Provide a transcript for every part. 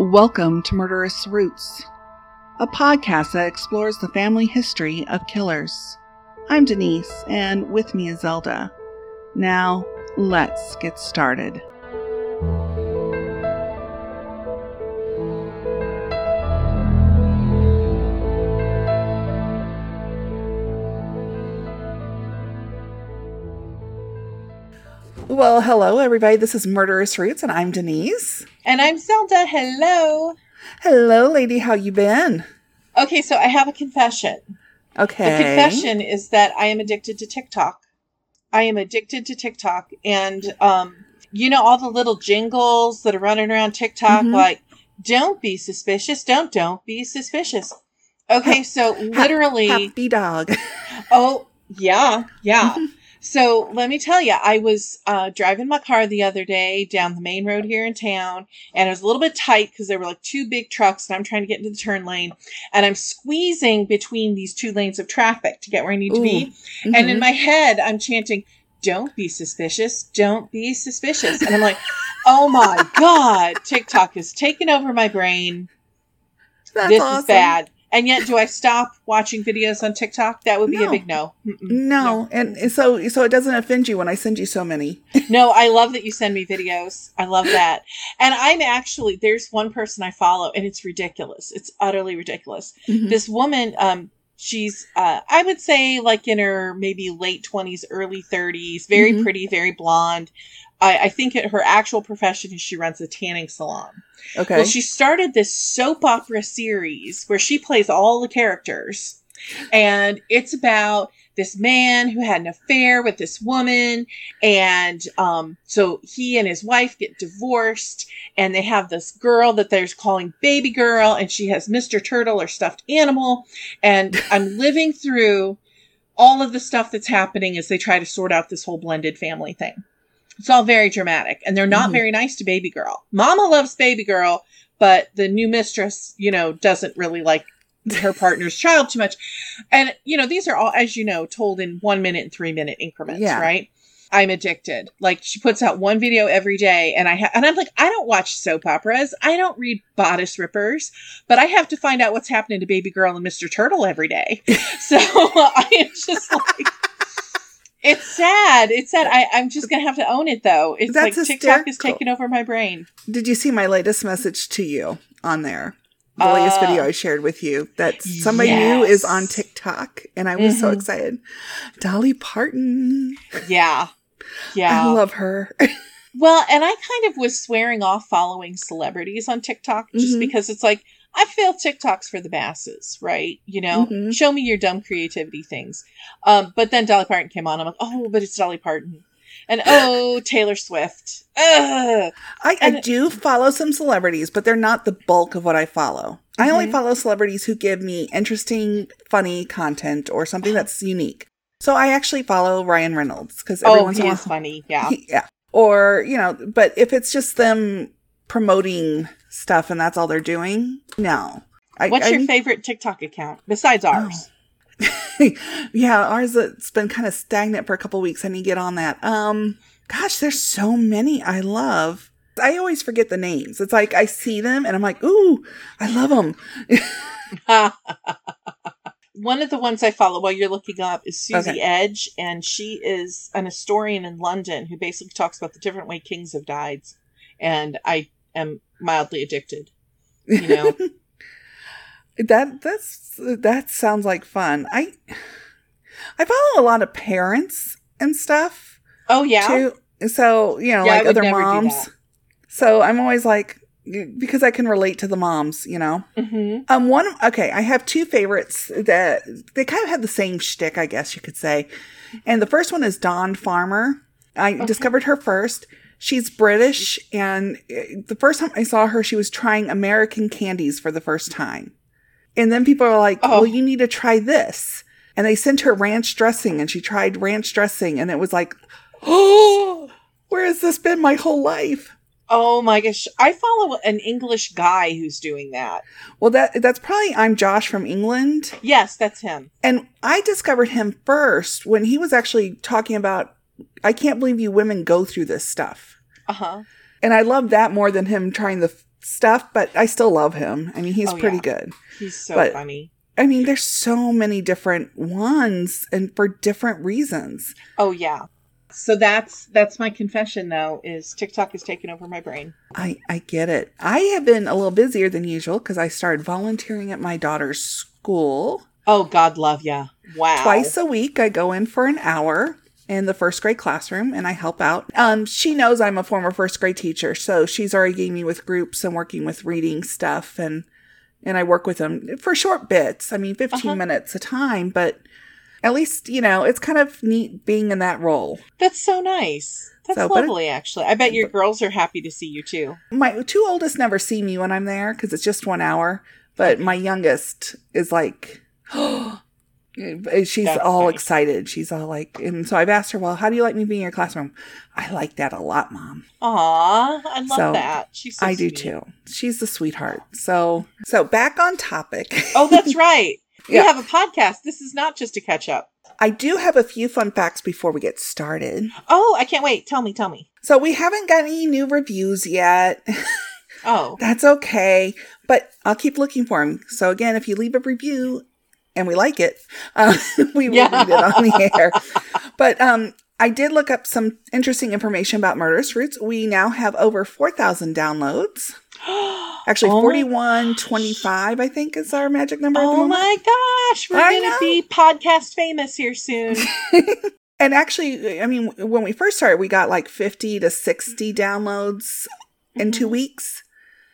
Welcome to Murderous Roots, a podcast that explores the family history of killers. I'm Denise, and with me is Zelda. Now, let's get started. Well, hello, everybody. This is Murderous Roots, and I'm Denise. And I'm Zelda. Hello. Hello, lady. How you been? Okay, so I have a confession. Okay. The confession is that I am addicted to TikTok. I am addicted to TikTok, and um, you know all the little jingles that are running around TikTok, Mhm. like "Don't be suspicious, don't don't be suspicious." Okay, so literally, Happy dog. Oh, yeah, yeah. so let me tell you, I was uh, driving my car the other day down the main road here in town, and it was a little bit tight because there were like two big trucks, and I'm trying to get into the turn lane, and I'm squeezing between these two lanes of traffic to get where I need to be. And in Mhm. my head, I'm chanting, Don't be suspicious. Don't be suspicious. And I'm like, Oh my God, TikTok has taken over my brain That's this awesome. is bad. And yet, do I stop watching videos on TikTok? That would be No. a big no. Mm-mm. No, and so so it doesn't offend you when I send you so many. No, I love that you send me videos. I love that. And I'm actually there's one person I follow, and it's ridiculous. It's utterly ridiculous. Mhm. This woman, um, she's uh, I would say like in her maybe late twenties, early thirties, very Mhm. pretty, very blonde. I, I think it, her actual profession is she runs a tanning salon. Okay. Well, she started this soap opera series where she plays all the characters. And it's about this man who had an affair with this woman. And um, so he and his wife get divorced. And they have this girl that they're calling Baby Girl. And she has Mr. Turtle or stuffed animal. And I'm living through all of the stuff that's happening as they try to sort out this whole blended family thing. It's all very dramatic. And they're not Mhm. very nice to Baby Girl. Mama loves Baby Girl, but the new mistress, you know, doesn't really like her partner's child too much. And, you know, these are all, as you know, told in one minute and three minute increments, Yeah. right? I'm addicted. Like she puts out one video every day, and I ha- and I'm like, I don't watch soap operas. I don't read bodice rippers, but I have to find out what's happening to Baby Girl and Mr. Turtle every day. so I am just like, it's sad. It's sad. I, I'm just gonna have to own it though. It's That's like TikTok is taking over my brain. Did you see my latest message to you on there? The latest Uh, video I shared with you that somebody new is on. TikTok, and I was so Mhm. excited. Dolly Parton. Yeah. Yeah. I love her. Well, and I kind of was swearing off following celebrities on TikTok just Mhm. because it's like I feel TikTok's for the masses, right? You know, Mhm. show me your dumb creativity things. Um, but then Dolly Parton came on. I'm like, oh, but it's Dolly Parton, and oh, Taylor Swift. Ugh. I, I do follow some celebrities, but they're not the bulk of what I follow. I only Mhm. follow celebrities who give me interesting, funny content or something that's unique. So I actually follow Ryan Reynolds because every Oh, once he in a is while, funny. Yeah. He- yeah. Or, you know, but if it's just them promoting stuff and that's all they're doing, no. I, What's your favorite TikTok account besides ours? yeah, ours it's been kind of stagnant for a couple weeks. I need to get on that. Um, gosh, there's so many I love. I always forget the names. It's like I see them and I'm like, ooh, I love them. One of the ones I follow while you're looking up is Suzie Okay. Edge, and she is an historian in London who basically talks about the different way kings have died. And I am mildly addicted. You know, that that's that sounds like fun. I I follow a lot of parents and stuff oh yeah, too. So you know, Yeah, like other moms. So I'm always like because I can relate to the moms, you know. hmm Um, one okay, I have two favorites that they kind of have the same shtick, I guess you could say. And the first one is Dawn Farmer. I Okay. discovered her first. She's British, and uh, the first time I saw her, she was trying American candies for the first time. And then people are like, Oh. "Well, you need to try this." And they sent her ranch dressing, and she tried ranch dressing, and it was like, "Oh, where has this been my whole life?" Oh my gosh, I follow an English guy who's doing that. Well, that that's probably I'm Josh from England. Yes, that's him. And I discovered him first when he was actually talking about I can't believe you women go through this stuff. Uh huh. And I love that more than him trying the f- stuff, but I still love him. I mean, he's Oh, pretty yeah. good. He's so But- funny. I mean, there's so many different ones and for different reasons. Oh yeah. So that's that's my confession though is TikTok has taken over my brain. I, I get it. I have been a little busier than usual because I started volunteering at my daughter's school. Oh God love ya. Wow. Twice a week, I go in for an hour in the first grade classroom and I help out. Um, she knows I'm a former first grade teacher, so she's already getting me with groups and working with reading stuff and and I work with them for short bits. I mean, 15 Uh-huh. minutes a time, but at least, you know, it's kind of neat being in that role. That's so nice. That's So, but it- lovely actually. I bet your girls are happy to see you too. My two oldest never see me when I'm there because it's just one hour, but my youngest is like, she's That's all nice. excited. She's all like, and so I've asked her, well, how do you like me being in your classroom? I like that a lot, mom. Aw, I love So, that. She's so I do too. She's the sweetheart. So, so back on topic. Oh, that's right. We Yeah. have a podcast. This is not just a catch up. I do have a few fun facts before we get started. Oh, I can't wait. Tell me, tell me. So we haven't got any new reviews yet. Oh, That's okay, but I'll keep looking for them. So again, if you leave a review and we like it, uh, we will Yeah. read it on the air. But um, I did look up some interesting information about Murderous Roots. We now have over four thousand downloads. Actually, Oh my forty-one twenty-five, I think, is our magic number. oh my gosh. We're going to be podcast famous here soon. And actually, I mean, when we first started, we got like 50 to 60 downloads in two Mhm. weeks.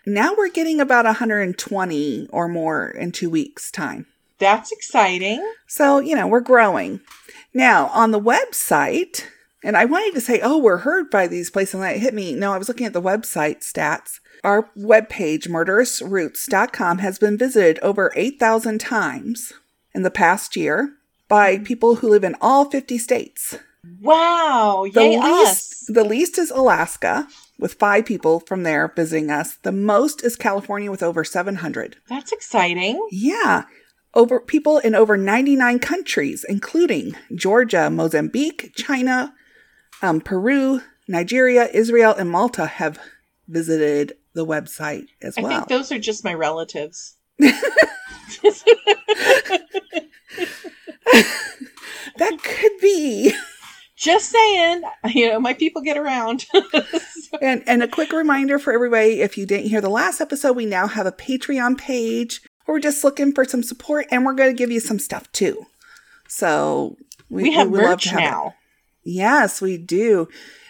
Now we're getting about 120 or more in two weeks' time. That's exciting. So, you know, we're growing. Now, on the website, and I wanted to say, oh, we're heard by these places, and that hit me. No, I was looking at the website stats. Our webpage, murderousroots.com, has been visited over 8,000 times in the past year by mm-hmm. people who live in all 50 states. Wow. The Yay, least, us. the least is Alaska, with five people from there visiting us. The most is California, with over 700. That's exciting. Yeah, over people in over 99 countries, including Georgia, Mozambique, China, um, Peru, Nigeria, Israel, and Malta, have visited the website as well. I think those are just my relatives. that could be. Just saying, you know, my people get around. And and a quick reminder for everybody: if you didn't hear the last episode, we now have a Patreon page we're just looking for some support, and we're going to give you some stuff too. So we, have would love merch to have it. now. Yes, we do.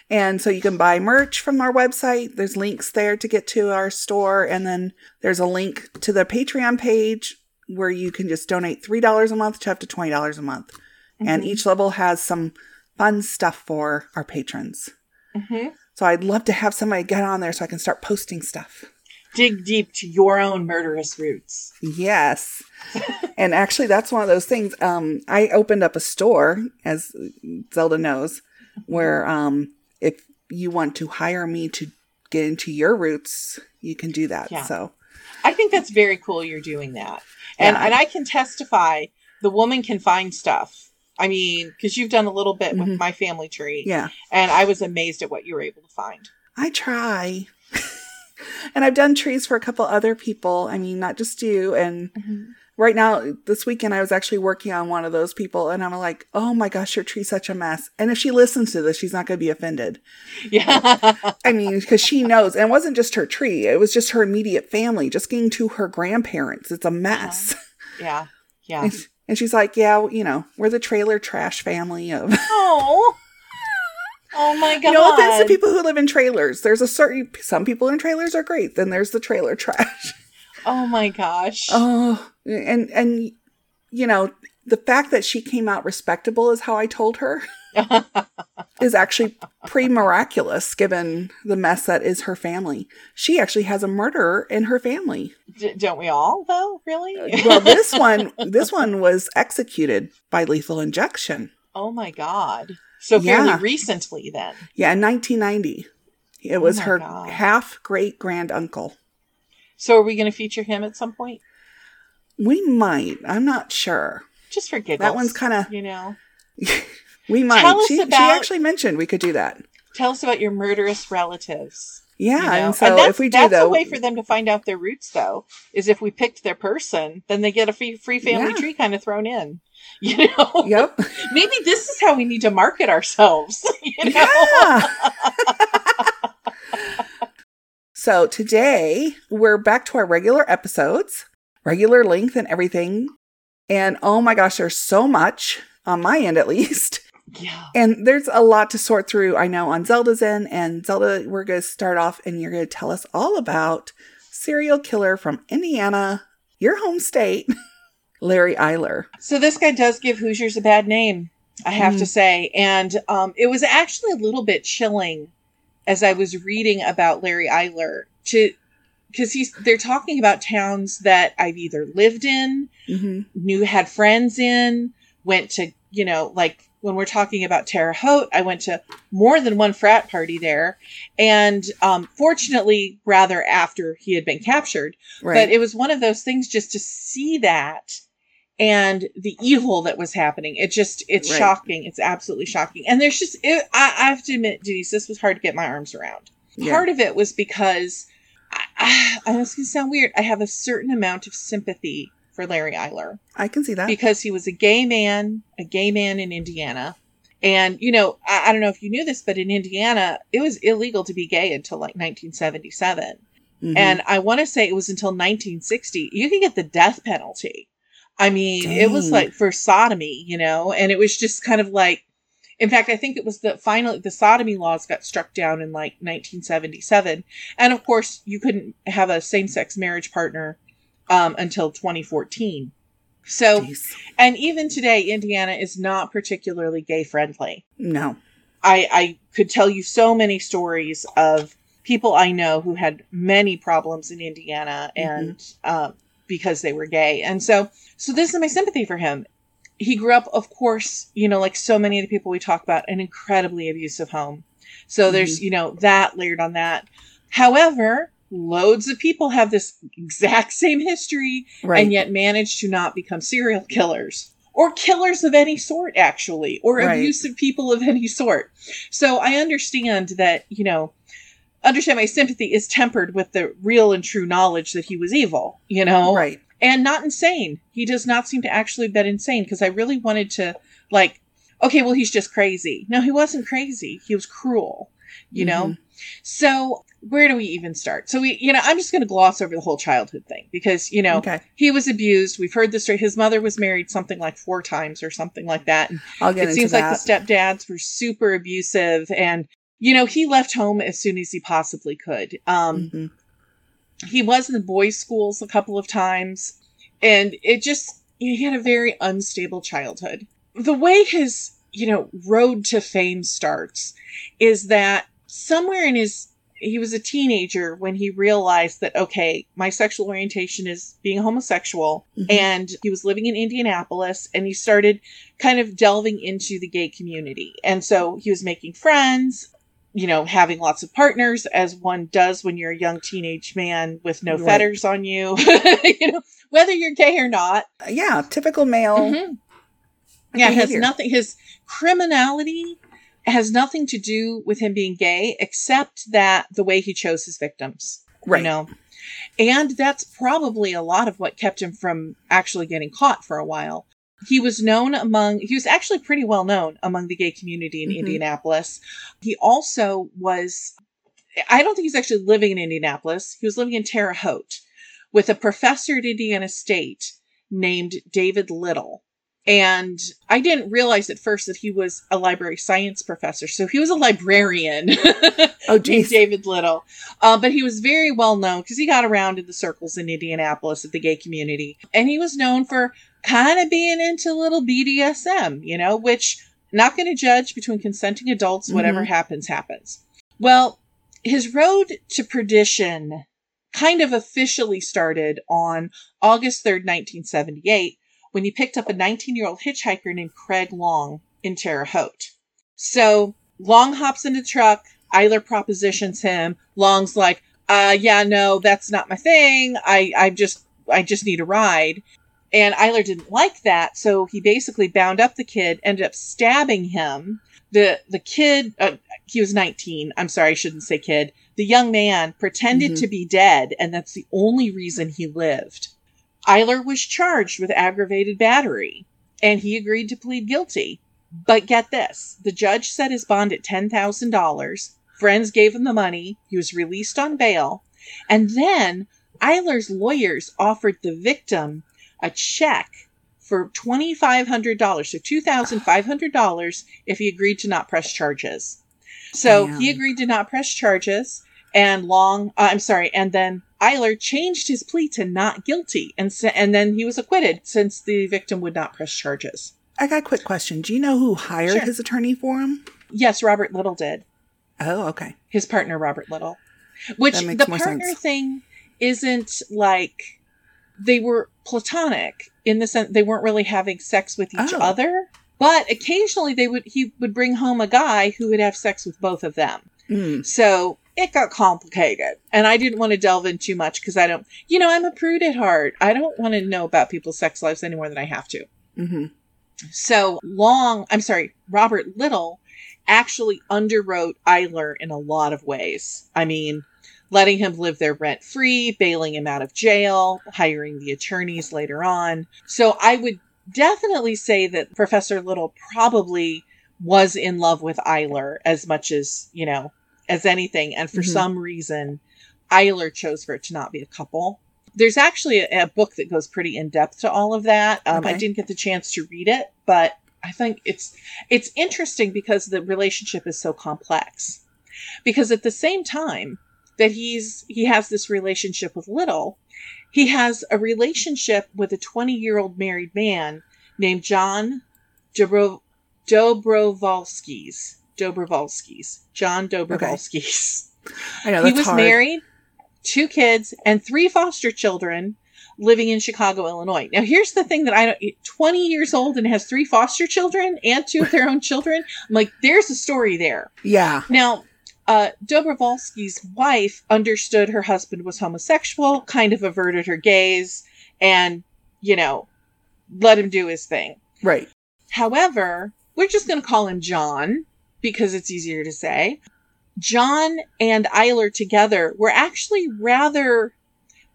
And so you can buy merch from our website. There's links there to get to our store. And then there's a link to the Patreon page where you can just donate $3 a month to up to $20 a month. And Mhm. each level has some fun stuff for our patrons. hmm So I'd love to have somebody get on there so I can start posting stuff. Dig deep to your own murderous roots. Yes. and actually that's one of those things. Um I opened up a store, as Zelda knows, where um if you want to hire me to get into your roots, you can do that. Yeah. So I think that's very cool you're doing that. And Yeah. and I can testify the woman can find stuff. I mean, because you've done a little bit Mhm. with my family tree. yeah. And I was amazed at what you were able to find. I try. And I've done trees for a couple other people. I mean, not just you. And mm-hmm. right now, this weekend, I was actually working on one of those people, and I'm like, oh my gosh, your tree's such a mess. And if she listens to this, she's not going to be offended. Yeah. I mean, because she knows, and it wasn't just her tree, it was just her immediate family, just getting to her grandparents. It's a mess. Uh-huh. yeah. Yeah. And, and she's like, yeah, you know, we're the trailer trash family of. Oh. Oh my god. no offense to people who live in trailers. There's a certain, some people in trailers are great. Then there's the trailer trash. Oh my gosh. Oh, and, and, you know, the fact that she came out respectable is how I told her is actually pretty miraculous given the mess that is her family. She actually has a murderer in her family. D- don't we all though? Really? Uh, well this one this one was executed by lethal injection oh my god. So fairly Yeah. recently then. yeah in 1990 it was Oh her God. half great grand uncle So are we going to feature him at some point? we might i'm not sure Just for giggles. that one's kind of you know. we might Tell she, she actually mentioned we could do that Tell us about your murderous relatives. Yeah, you know? and so that's, if we do that's though, a way for them to find out their roots, though, is if we picked their person, then they get a free free family Yeah. tree kind of thrown in. You know, yep, maybe this is how we need to market ourselves. You know? yeah. so today we're back to our regular episodes, regular length and everything, and oh my gosh, there's so much on my end at least. yeah. And there's a lot to sort through, I know, on Zelda's end. And Zelda, we're going to start off and you're going to tell us all about serial killer from Indiana, your home state, Larry Eyler. So this guy does give Hoosiers a bad name, I have Mm. to say, and um, it was actually a little bit chilling as I was reading about Larry Eyler to because he's they're talking about towns that I've either lived in, hmm knew had friends in, went to you know like when we're talking about Terre Haute, I went to more than one frat party there, and um, fortunately, rather after he had been captured. Right. But it was one of those things just to see that and the evil that was happening. It just, it's Right. shocking. It's absolutely shocking. And there's just, it, I, I have to admit, Denise, this was hard to get my arms around. yeah. Part of it was because, I, I, I know it's going to sound weird, I have a certain amount of sympathy for Larry Eyler I can see that. because he was a gay man, a gay man in Indiana. And, you know, I, I don't know if you knew this, but in Indiana, it was illegal to be gay until like 1977. Mhm. And I want to say it was until 1960, you could get the death penalty. I mean, it was like for sodomy, you know, and it was just kind of like, in fact, I think it was the finally the sodomy laws got struck down in like 1977. And of course, you couldn't have a same sex marriage partner um, until 2014. So, Jeez. and even today, Indiana is not particularly gay friendly. no. I, I could tell you so many stories of people I know who had many problems in Indiana and um, because they were gay. And so, so this is my sympathy for him. He grew up, of course, you know, like so many of the people we talk about, an incredibly abusive home. So mm-hmm. there's, you know, that layered on that. However, loads of people have this exact same history Right. and yet manage to not become serial killers or killers of any sort actually or Right. abusive people of any sort so i understand that you know understand my sympathy is tempered with the real and true knowledge that he was evil you know right. and not insane he does not seem to actually have been insane because i really wanted to like okay well he's just crazy no he wasn't crazy he was cruel you know Mhm. so where do we even start so we you know i'm just going to gloss over the whole childhood thing because you know Okay. he was abused. We've heard the story. His mother was married something like four times or something like that. And I'll get it into seems that. like the stepdads were super abusive. And, you know, he left home as soon as he possibly could. Um, Mhm. He was in the boys' schools a couple of times. And it just, he had a very unstable childhood. The way his, you know, road to fame starts is that somewhere in his he was a teenager when he realized that okay my sexual orientation is being homosexual Mhm. and he was living in indianapolis and he started kind of delving into the gay community and so he was making friends you know having lots of partners as one does when you're a young teenage man with no Right. fetters on you you know whether you're gay or not yeah. Typical male. Mhm. yeah, has nothing. His criminality has nothing to do with him being gay, except that the way he chose his victims. Right. You know, and that's probably a lot of what kept him from actually getting caught for a while. He was known among, he was actually pretty well known among the gay community in Mhm. Indianapolis. He also was, I don't think he's actually living in Indianapolis. He was living in Terre Haute with a professor at Indiana State named David Little. And I didn't realize at first that he was a library science professor. So he was a librarian. Oh, geez. David Little. Uh, but he was very well known because he got around in the circles in Indianapolis of the gay community. And he was known for kind of being into little BDSM, you know, which not going to judge between consenting adults. Whatever Mhm. happens, happens. Well, his road to perdition kind of officially started on August 3rd, 1978, when he picked up a 19 year old hitchhiker named Craig Long in Terre Haute. So Long hops into the truck. Eyler propositions him. Long's like, uh, yeah, no, that's not my thing. I, I just, I just need a ride. And Eyler didn't like that, so he basically bound up the kid, ended up stabbing him. The the kid, uh, he was 19. I'm sorry, I shouldn't say kid. the young man pretended Mhm. to be dead, and that's the only reason he lived. Eyler was charged with aggravated battery, and he agreed to plead guilty. But get this the judge set his bond at $10,000. Friends gave him the money. He was released on bail. And then Eyler's lawyers offered the victim a check for $2,500, so $2,500 if he agreed to not press charges. So Damn. he agreed to not press charges, and Long, uh, I'm sorry, and then Eyler changed his plea to not guilty, and and then he was acquitted since the victim would not press charges. I got a quick question. Do you know who hired Sure. his attorney for him? Yes, Robert Little did. Oh, okay. his partner Robert Little. Which the partner sense. thing isn't like they were platonic in the sense they weren't really having sex with each Oh. other, but occasionally they would he would bring home a guy who would have sex with both of them. Mm. So it got complicated. And I didn't want to delve in too much because I don't you know, I'm a prude at heart. I don't want to know about people's sex lives any more than I have to. hmm So Long, I'm sorry, Robert Little actually underwrote Eyler in a lot of ways. I mean, letting him live there rent free, bailing him out of jail, hiring the attorneys later on. So I would definitely say that Professor Little probably was in love with Eyler as much as, you know, as anything. And for Mhm. some reason, Eyler chose for it to not be a couple. There's actually a, a book that goes pretty in depth to all of that. Um, I didn't get the chance to read it, but I think it's it's interesting because the relationship is so complex. Because at the same time that he's he has this relationship with Little, he has a relationship with a 20 year old married man named John Dobro, Dobrovolskis. Dobrovolskis. John Dobrovolskis. I know that's he was hard. married, two kids, and three foster children living in Chicago, Illinois. Now, here's the thing that I don't 20 years old and has three foster children and two of their own children. I'm like, there's a story there. Yeah. Now, uh, Dobrovolsky's wife understood her husband was homosexual, kind of averted her gaze, and, you know, let him do his thing. Right. However, we're just going to call him John because it's easier to say. John and Eyler together were actually rather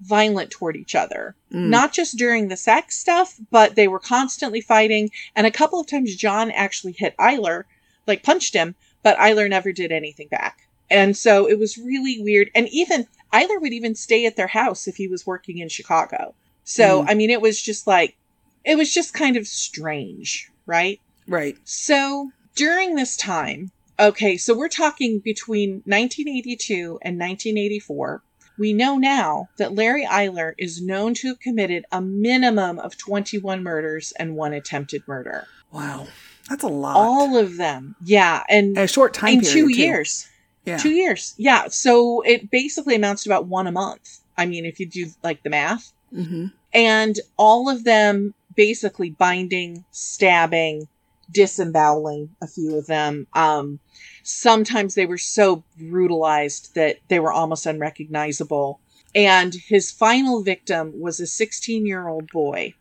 violent toward each other. Mm. Not just during the sex stuff, but they were constantly fighting. And a couple of times, John actually hit Eyler, like punched him, but Eyler never did anything back. And so it was really weird. And even Eyler would even stay at their house if he was working in Chicago. So, Mm. I mean, it was just like, it was just kind of strange, right? Right. So during this time, okay, so we're talking between 1982 and 1984. We know now that Larry Eyler is known to have committed a minimum of 21 murders and one attempted murder. Wow. That's a lot. All of them. Yeah. And In a short time in period. two too. years. Yeah. Two years. Yeah. So it basically amounts to about one a month. I mean, if you do like the math. hmm and all of them basically binding, stabbing, disemboweling a few of them. Um, sometimes they were so brutalized that they were almost unrecognizable. And his final victim was a 16 year old boy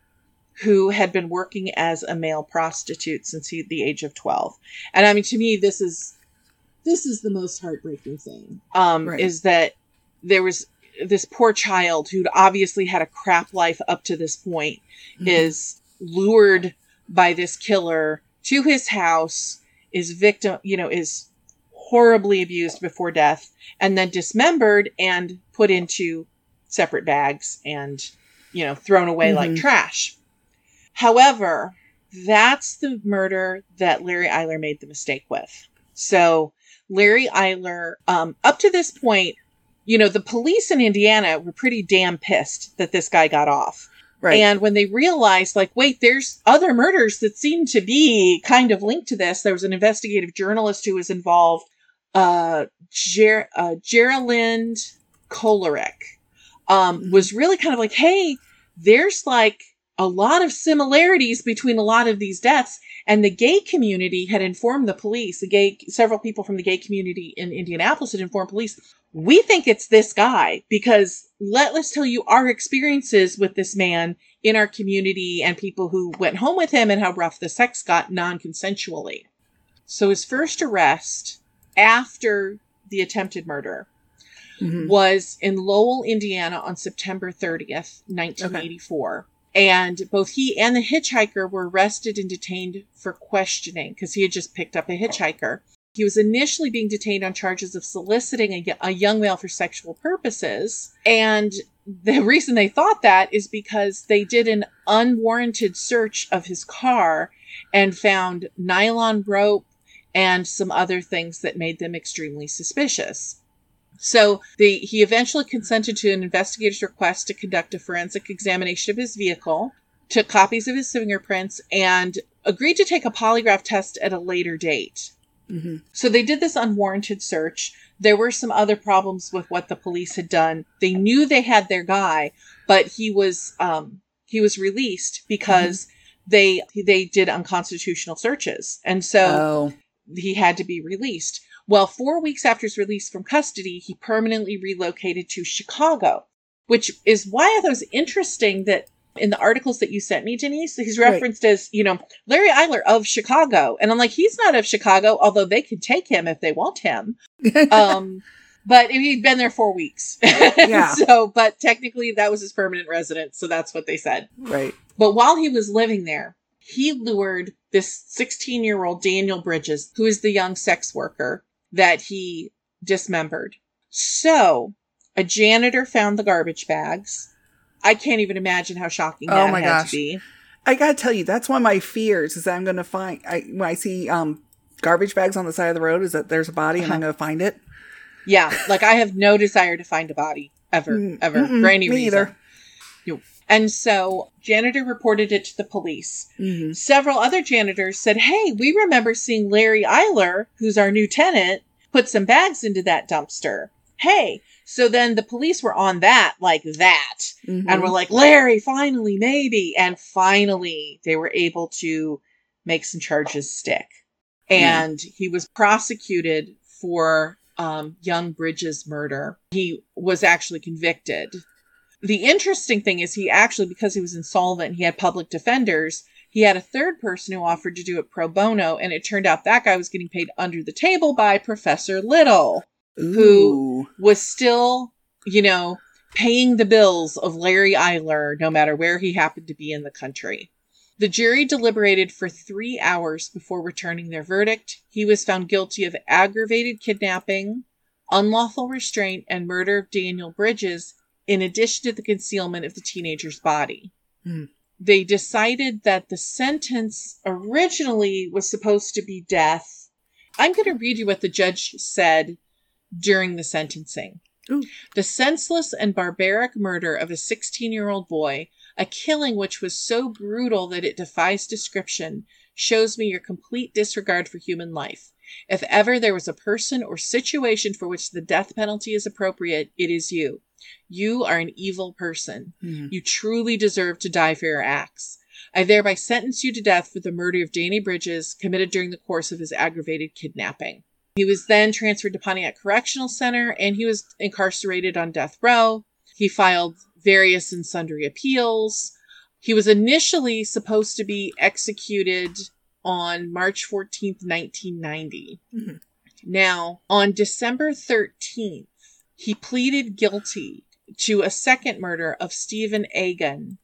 who had been working as a male prostitute since he, the age of 12. And I mean, to me, this is this is the most heartbreaking thing. Um, Right. is that there was this poor child who'd obviously had a crap life up to this point Mhm. is lured by this killer to his house is victim you know is horribly abused before death and then dismembered and put into separate bags and you know thrown away like Mhm. trash however that's the murder that larry eyler made the mistake with so larry eyler um, up to this point you know the police in indiana were pretty damn pissed that this guy got off Right. and when they realized, like, wait, there's other murders that seem to be kind of linked to this, there was an investigative journalist who was involved, uh, Ger- uh Gera-Lind Kolarik, um, Mhm. was really kind of like, hey, there's like a lot of similarities between a lot of these deaths. And the gay community had informed the police, the gay, several people from the gay community in Indianapolis had informed police, we think it's this guy because let, let's tell you our experiences with this man in our community and people who went home with him and how rough the sex got non-consensually. So his first arrest after the attempted murder Mhm. was in Lowell, Indiana on September 30th, 1984. And both he and the hitchhiker were arrested and detained for questioning because he had just picked up a hitchhiker. He was initially being detained on charges of soliciting a, a young male for sexual purposes. And the reason they thought that is because they did an unwarranted search of his car and found nylon rope and some other things that made them extremely suspicious. So they, he eventually consented to an investigator's request to conduct a forensic examination of his vehicle, took copies of his fingerprints, and agreed to take a polygraph test at a later date. Mhm. So they did this unwarranted search. There were some other problems with what the police had done. They knew they had their guy, but he was um, he was released because they they did unconstitutional searches, and so Oh, he had to be released. Well, four weeks after his release from custody, he permanently relocated to Chicago, which is why I thought it was interesting that in the articles that you sent me, Denise, he's Right. referenced as, you know, Larry Eyler of Chicago. And I'm like, he's not of Chicago, although they can take him if they want him. Um, but he'd been there four weeks. Yeah. so, but technically that was his permanent residence. So that's what they said. right. But while he was living there, he lured this 16 year old Daniel Bridges, who is the young sex worker that he dismembered. So a janitor found the garbage bags. I can't even imagine how shocking Oh that my had gosh. to be. I gotta tell you, that's one of my fears is that I'm gonna find I when I see um garbage bags on the side of the road is that there's a body and I'm gonna find it. Yeah, like I have no desire to find a body ever, Mm, ever mm-mm, for any me reason. either. No. And so janitor reported it to the police. Mhm. Several other janitors said, Hey, we remember seeing Larry Eyler, who's our new tenant, put some bags into that dumpster. Hey. So then the police were on that, like that. Mhm. And we're like, Larry, finally, maybe. And finally, they were able to make some charges stick. And he was prosecuted for um, young Bridges' murder. He was actually convicted. The interesting thing is, he actually, because he was insolvent and he had public defenders, he had a third person who offered to do it pro bono. And it turned out that guy was getting paid under the table by Professor Little Ooh. was still, you know, paying the bills of Larry Eyler no matter where he happened to be in the country. The jury deliberated for three hours before returning their verdict. He was found guilty of aggravated kidnapping, unlawful restraint, and murder of Daniel Bridges, in addition to the concealment of the teenager's body. Hmm. They decided that the sentence originally was supposed to be death. I'm going to read you what the judge said during the sentencing. Ooh. The senseless and barbaric murder of a 16 year old boy, a killing which was so brutal that it defies description, shows me your complete disregard for human life. If ever there was a person or situation for which the death penalty is appropriate, it is you. You are an evil person. Mhm. You truly deserve to die for your acts. I thereby sentence you to death for the murder of Danny Bridges committed during the course of his aggravated kidnapping. He was then transferred to Pontiac Correctional Center and he was incarcerated on death row. He filed various and sundry appeals. He was initially supposed to be executed on March 14th, 1990. Mhm. Now, on December 13th, he pleaded guilty to a second murder of Stephen Agan,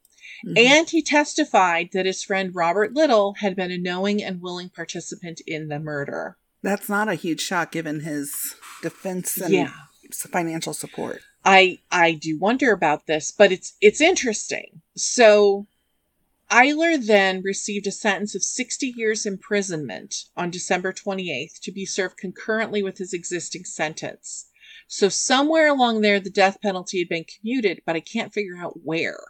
Mhm. and he testified that his friend Robert Little had been a knowing and willing participant in the murder. That's not a huge shock given his defense and Yeah. financial support. I I do wonder about this, but it's it's interesting. So Eyler then received a sentence of 60 years imprisonment on December 28th to be served concurrently with his existing sentence. So somewhere along there the death penalty had been commuted, but I can't figure out where.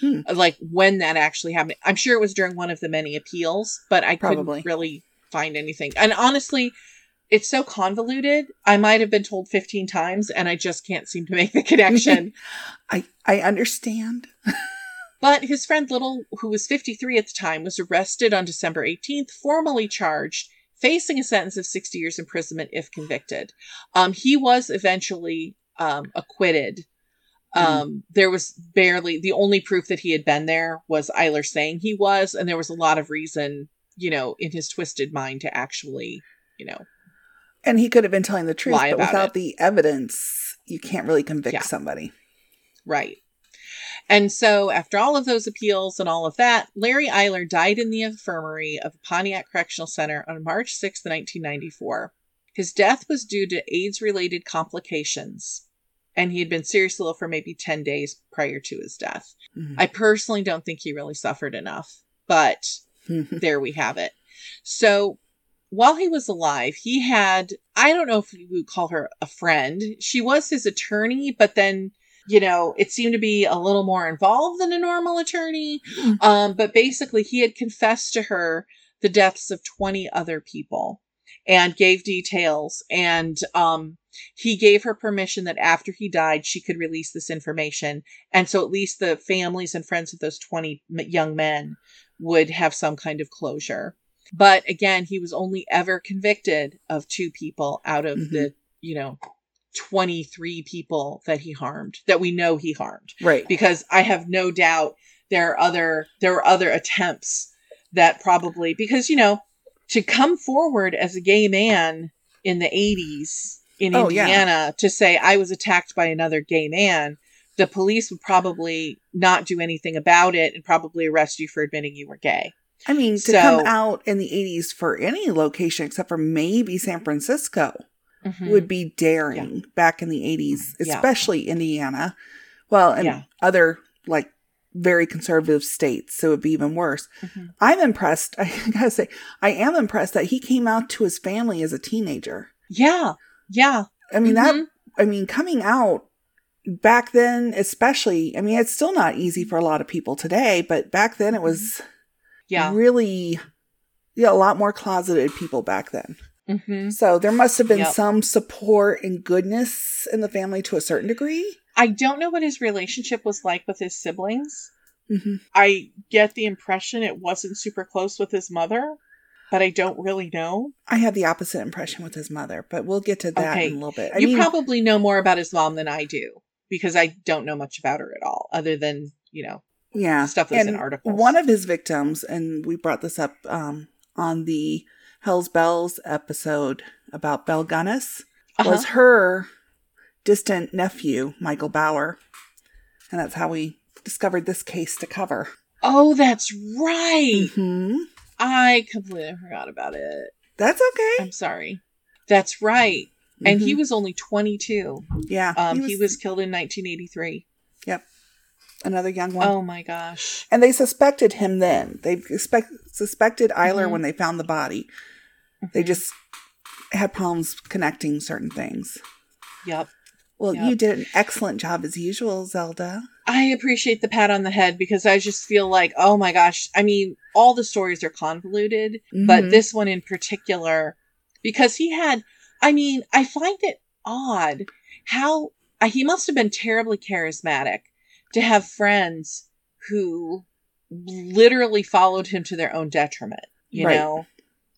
Hmm. Like when that actually happened. I'm sure it was during one of the many appeals, but I Probably. couldn't really find anything. And honestly, it's so convoluted. I might have been told 15 times and I just can't seem to make the connection. I I understand. but his friend Little, who was 53 at the time, was arrested on December 18th, formally charged, facing a sentence of 60 years imprisonment if convicted. Um, he was eventually um, acquitted. Um, there was barely the only proof that he had been there was Eyler saying he was, and there was a lot of reason, you know, in his twisted mind to actually, you know, And he could have been telling the truth, but without it. the evidence, you can't really convict Yeah. somebody. Right. And so, after all of those appeals and all of that, Larry Eyler died in the infirmary of Pontiac Correctional Center on March 6, 1994. His death was due to AIDS related complications, and he had been seriously ill for maybe 10 days prior to his death. Mhm. I personally don't think he really suffered enough, but there we have it. So while he was alive, he had, I don't know if we would call her a friend. She was his attorney, but then, you know, it seemed to be a little more involved than a normal attorney. Mm. Um, but basically, he had confessed to her the deaths of 20 other people and gave details. And um, he gave her permission that after he died, she could release this information. And so at least the families and friends of those 20 young men would have some kind of closure. But again, he was only ever convicted of two people out of Mhm. the, you know, 23 people that he harmed, that we know he harmed Right. because I have no doubt there are other there were other attempts that probably because you know to come forward as a gay man in the 80s in Oh, yeah. Indiana to say I was attacked by another gay man the police would probably not do anything about it and probably arrest you for admitting you were gay. I mean, to So- come out in the 80s for any location except for maybe San Francisco Mhm. would be daring back in the 80s, Yeah. especially Indiana. Well, and Yeah. other like very conservative states, so it would be even worse. Mhm. I'm impressed. I gotta say, I am impressed that he came out to his family as a teenager. Yeah. Yeah. I mean, that, Mhm. I mean, coming out back then, especially, I mean, it's still not easy for a lot of people today, but back then it was Yeah. really, yeah, a lot more closeted people back then. Hmm So there must have been Yep. some support and goodness in the family to a certain degree. I don't know what his relationship was like with his siblings. hmm I get the impression it wasn't super close with his mother, but I don't really know. I have the opposite impression with his mother, but we'll get to that Okay. in a little bit. I you mean, probably know more about his mom than I do because I don't know much about her at all, other than, you know, yeah, stuff that's in And articles. One of his victims, and we brought this up um, on the Hell's Bells episode about Belle Gunness, Uh-huh. was her distant nephew, Michael Bauer. And that's how we discovered this case to cover. Oh, that's right. hmm I completely forgot about it. That's okay. I'm sorry. That's right. And he Mhm. was only 22. yeah, Um, he was killed in 1983. Yep another young one. Oh my gosh. And they suspected him then. They suspect, suspected Eyler Mhm. when they found the body. They just had problems connecting certain things. Yep. Well, Yep. you did an excellent job as usual, Zelda. I appreciate the pat on the head because I just feel like, oh my gosh. I mean, all the stories are convoluted, but Mhm. this one in particular, because he had, I mean, I find it odd how uh, he must have been terribly charismatic to have friends who literally followed him to their own detriment, you Right. know?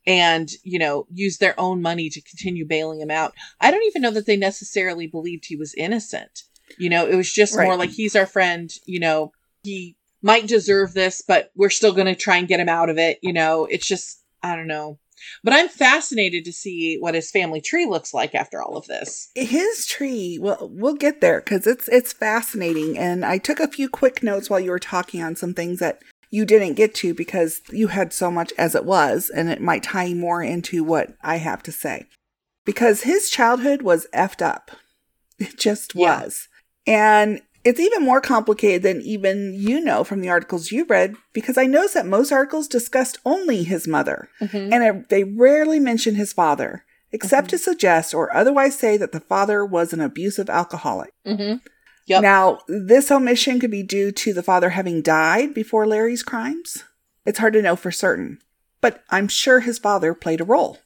And, you know, used their own money to continue bailing him out. I don't even know that they necessarily believed he was innocent. You know, it was just more like he's our friend, you know, he might deserve this, but we're still going to try and get him out of it. You know, it's just, I don't know. But I'm fascinated to see what his family tree looks like after all of this. his tree well we'll get there because it's it's fascinating and i took a few quick notes while you were talking on some things that you didn't get to because you had so much as it was and it might tie more into what i have to say because his childhood was effed up it just Yeah. was and it's even more complicated than even you know from the articles you read because i noticed that most articles discussed only his mother Mm-hmm. and it, they rarely mention his father, except Mhm. to suggest or otherwise say that the father was an abusive alcoholic. Mm-hmm. Yep. Now, this omission could be due to the father having died before Larry's crimes. It's hard to know for certain, but I'm sure his father played a role.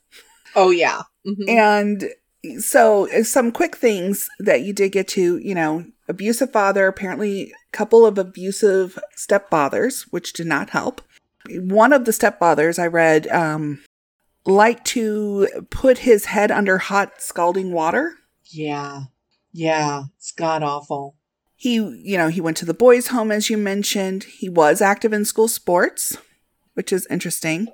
Oh, yeah. Mhm. And so, uh, some quick things that you did get to, you know, abusive father, apparently, a couple of abusive stepfathers, which did not help. One of the stepfathers I read um, liked to put his head under hot scalding water. Yeah. Yeah. It's god awful. He, you know, he went to the boys' home, as you mentioned. He was active in school sports, which is interesting.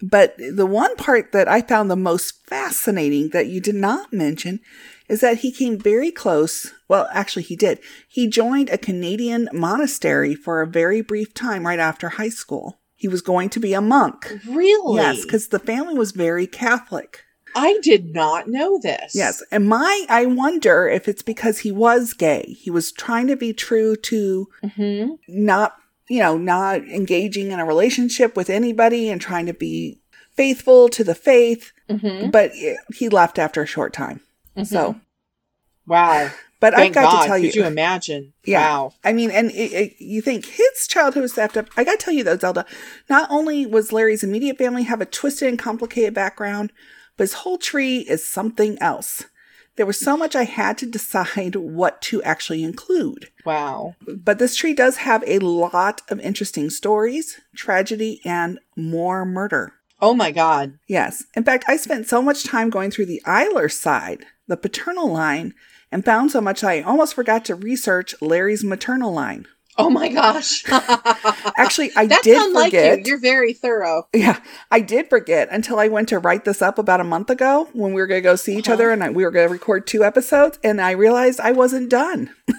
But the one part that I found the most fascinating that you did not mention is that he came very close. Well, actually, he did. He joined a Canadian monastery for a very brief time right after high school. He was going to be a monk. Really? Yes, because the family was very Catholic. I did not know this. Yes. And my, I wonder if it's because he was gay. He was trying to be true to Mm-hmm. not, you know, not engaging in a relationship with anybody and trying to be faithful to the faith. Mm-hmm. But he left after a short time. So, Wow. but Thank I've got God. to tell Could you. you imagine? Yeah. Wow. I mean, and it, it, you think his childhood was effed up. I got to tell you though, Zelda, not only was Larry's immediate family have a twisted and complicated background, but his whole tree is something else. There was so much I had to decide what to actually include. Wow. But this tree does have a lot of interesting stories, tragedy, and more murder. Oh my God. Yes. In fact, I spent so much time going through the Eyler side, the paternal line, and found so much I almost forgot to research Larry's maternal line. Oh my gosh. Actually, I That's did unlike forget. you. You're very thorough. Yeah, I did forget until I went to write this up about a month ago when we were going to go see each Uh-huh. other and I, we were going to record two episodes, and I realized I wasn't done.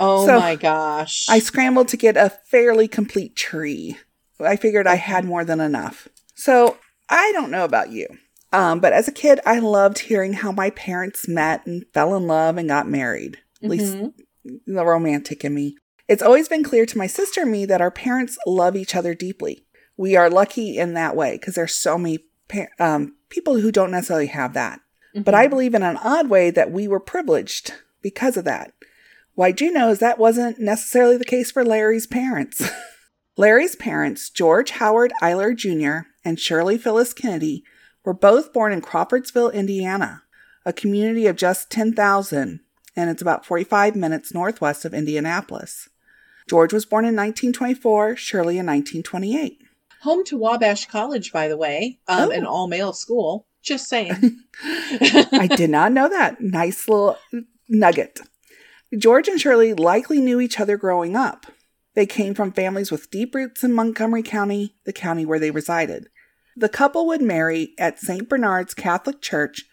Oh So, my gosh. I scrambled to get a fairly complete tree. I figured I had more than enough. So I don't know about you, um, but as a kid, I loved hearing how my parents met and fell in love and got married. At least Mhm. The romantic in me. It's always been clear to my sister and me that our parents love each other deeply. We are lucky in that way because there's so many pa- um, people who don't necessarily have that. But I believe in an odd way that we were privileged because of that. Why know is that wasn't necessarily the case for Larry's parents. Larry's parents, George Howard Eyler Jr. and Shirley Phyllis Kennedy, were both born in Crawfordsville, Indiana, a community of just 10,000, and it's about 45 minutes northwest of Indianapolis. George was born in 1924, Shirley in 1928. Home to Wabash College, by the way, um, Oh. an all male school. Just saying. I did not know that. Nice little nugget. George and Shirley likely knew each other growing up. They came from families with deep roots in Montgomery County, the county where they resided. The couple would marry at St. Bernard's Catholic Church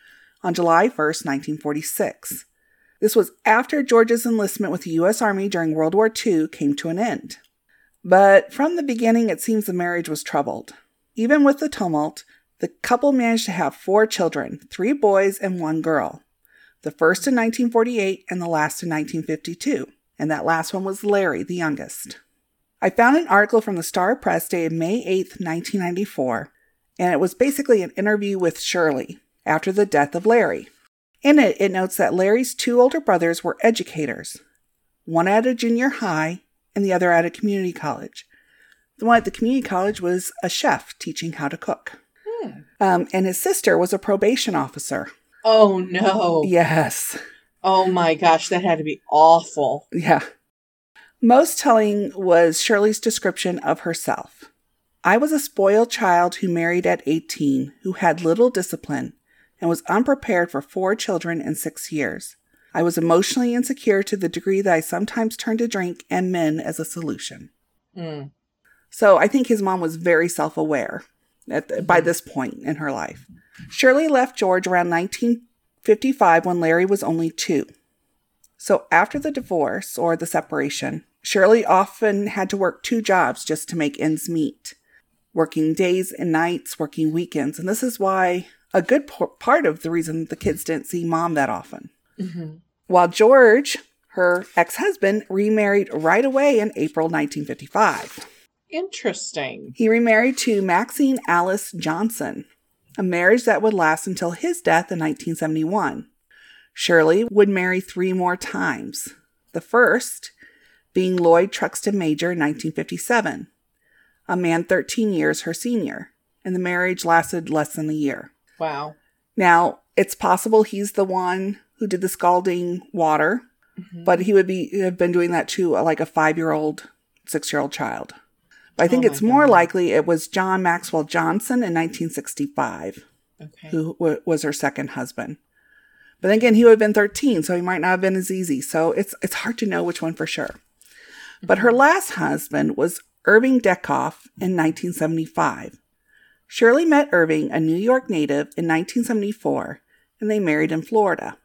on July 1st, 1946. This was after George's enlistment with the U.S. Army during World War II came to an end. But from the beginning, it seems the marriage was troubled. Even with the tumult, the couple managed to have four children three boys and one girl. The first in 1948 and the last in 1952. And that last one was Larry, the youngest. I found an article from the Star Press dated May 8th, 1994, and it was basically an interview with Shirley after the death of Larry. In it, it notes that Larry's two older brothers were educators, one at a junior high and the other at a community college. The one at the community college was a chef teaching how to cook. Um, and his sister was a probation officer. oh no. Yes. Oh my gosh, that had to be awful. Yeah. Most telling was Shirley's description of herself. I was a spoiled child who married at 18, who had little discipline, and was unprepared for four children in six years. I was emotionally insecure to the degree that I sometimes turned to drink and men as a solution. Mm. So I think his mom was very self aware by this point in her life. Shirley left George around 1955 when Larry was only two. So after the divorce or the separation, Shirley often had to work two jobs just to make ends meet, working days and nights, working weekends. And this is why a good part of the reason the kids didn't see mom that often. Mhm. While George, her ex husband, remarried right away in April 1955. Interesting. He remarried to Maxine Alice Johnson, a marriage that would last until his death in 1971. Shirley would marry three more times, the first being Lloyd Truxton Major in 1957, a man 13 years her senior, and the marriage lasted less than a year. Wow. Now, it's possible he's the one who did the scalding water, Mhm. but he would be have been doing that to uh, like a five year old, six year old child. But I think Oh it's more likely it was John Maxwell Johnson in 1965 Okay. who w- was her second husband. But then again, he would have been 13, so he might not have been as easy. So it's it's hard to know which one for sure. But her last husband was Irving DeKoff in 1975. Shirley met Irving, a New York native, in 1974, and they married in Florida.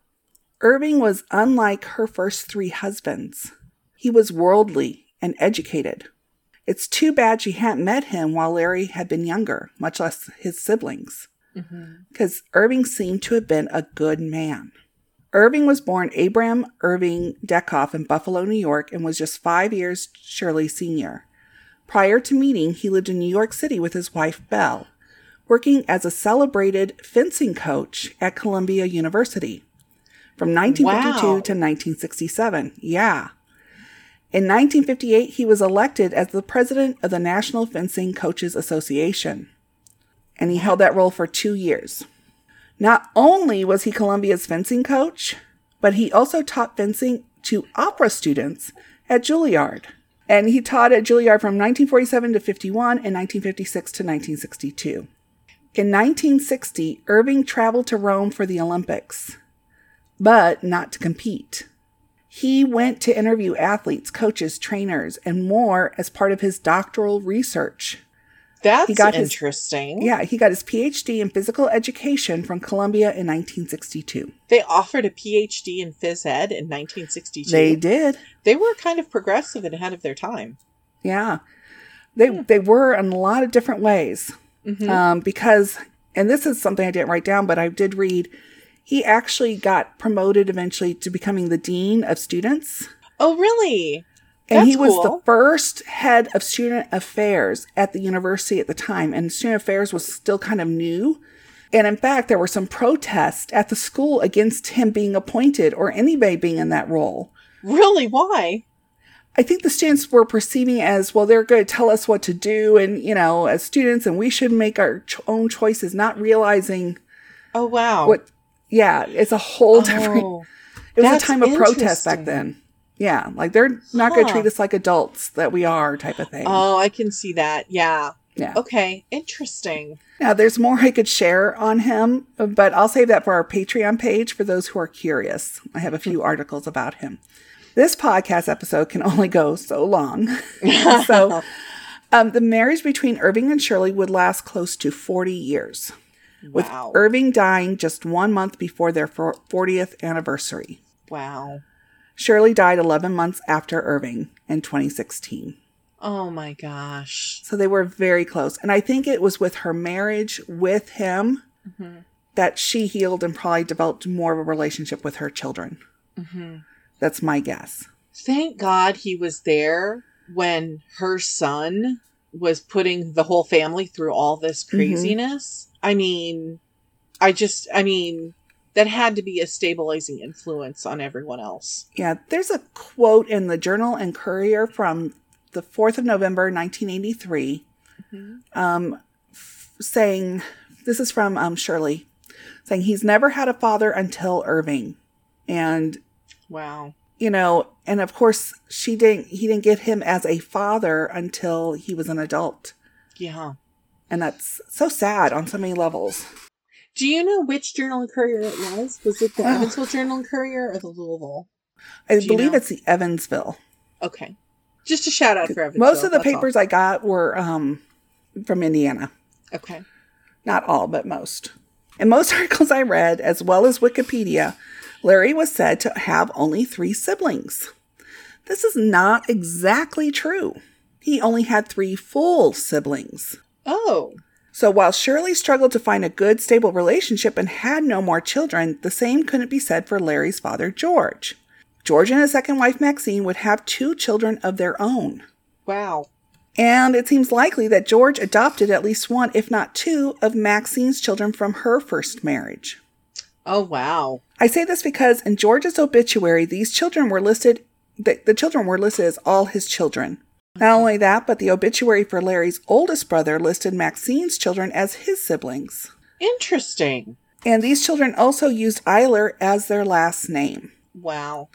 Irving was unlike her first three husbands. He was worldly and educated. It's too bad she hadn't met him while Larry had been younger, much less his siblings, mm-hmm. because Irving seemed to have been a good man. Irving was born Abram Irving DeKoff in Buffalo, New York, and was just five years Shirley's senior. Prior to meeting, he lived in New York City with his wife, Belle, working as a celebrated fencing coach at Columbia University from 1952 Wow. to 1967. Yeah. In 1958, he was elected as the president of the National Fencing Coaches Association, and he held that role for two years. Not only was he Columbia's fencing coach, but he also taught fencing to opera students at Juilliard. And he taught at Juilliard from 1947 to 51 and 1956 to 1962. In 1960, Irving traveled to Rome for the Olympics, but not to compete. He went to interview athletes, coaches, trainers, and more as part of his doctoral research. That's got his- interesting. Yeah, he got his PhD in physical education from Columbia in 1962. They offered a PhD in phys ed in 1962. They did. They were kind of progressive and ahead of their time. Yeah. They they were in a lot of different ways. Mhm. Um, because and this is something I didn't write down, but I did read he actually got promoted eventually to becoming the dean of students. Oh, really? And he was cool. the first head of student affairs at the university at the time. And student affairs was still kind of new. And in fact, there were some protests at the school against him being appointed or anybody being in that role. Really? Why? I think the students were perceiving as well, they're going to tell us what to do, and you know, as students, and we should make our ch- own choices, not realizing Oh, wow. what. Yeah, it's a whole different. Oh, It was a time of protest back then. Yeah, like they're not going to treat us like adults that we are, type of thing. oh, I can see that. Yeah. yeah. Okay. Interesting. Now, there's more I could share on him, but I'll save that for our Patreon page for those who are curious. I have a few articles about him. This podcast episode can only go so long. so, um, the marriage between Irving and Shirley would last close to 40 years, with wow. Irving dying just one month before their 40th anniversary. wow. Shirley died 11 months after Irving in 2016. Oh my gosh. So they were very close. And I think it was with her marriage with him Mhm. that she healed and probably developed more of a relationship with her children. hmm That's my guess. Thank God he was there when her son was putting the whole family through all this Mm-hmm. craziness. I mean, I just, I mean, that had to be a stabilizing influence on everyone else. Yeah, there's a quote in the Journal and Courier from the 4th of November, 1983, um, f- saying, this is from um, Shirley, saying he's never had a father until Irving. And Wow. you know, and of course she didn't he didn't get him as a father until he was an adult. Yeah. And that's so sad on so many levels. Do you know which Journal and Courier it was? Was it the Oh. Evansville Journal and Courier or the Louisville? I Do you believe know? it's the Evansville. Okay. Just a shout out for Evansville. Most of the that's all. papers I got were um, from Indiana. Okay. Not all, but most. In most articles I read, as well as Wikipedia, Larry was said to have only three siblings. This is not exactly true. He only had three full siblings. Oh. So while Shirley struggled to find a good, stable relationship and had no more children, the same couldn't be said for Larry's father, George. George and his second wife, Maxine, would have two children of their own. Wow. And it seems likely that George adopted at least one, if not two, of Maxine's children from her first marriage. Oh wow. I say this because in George's obituary, these children were listed, the, the children were listed as all his children. Not only that, but the obituary for Larry's oldest brother listed Maxine's children as his siblings. Interesting. And these children also used Eyler as their last name. Wow.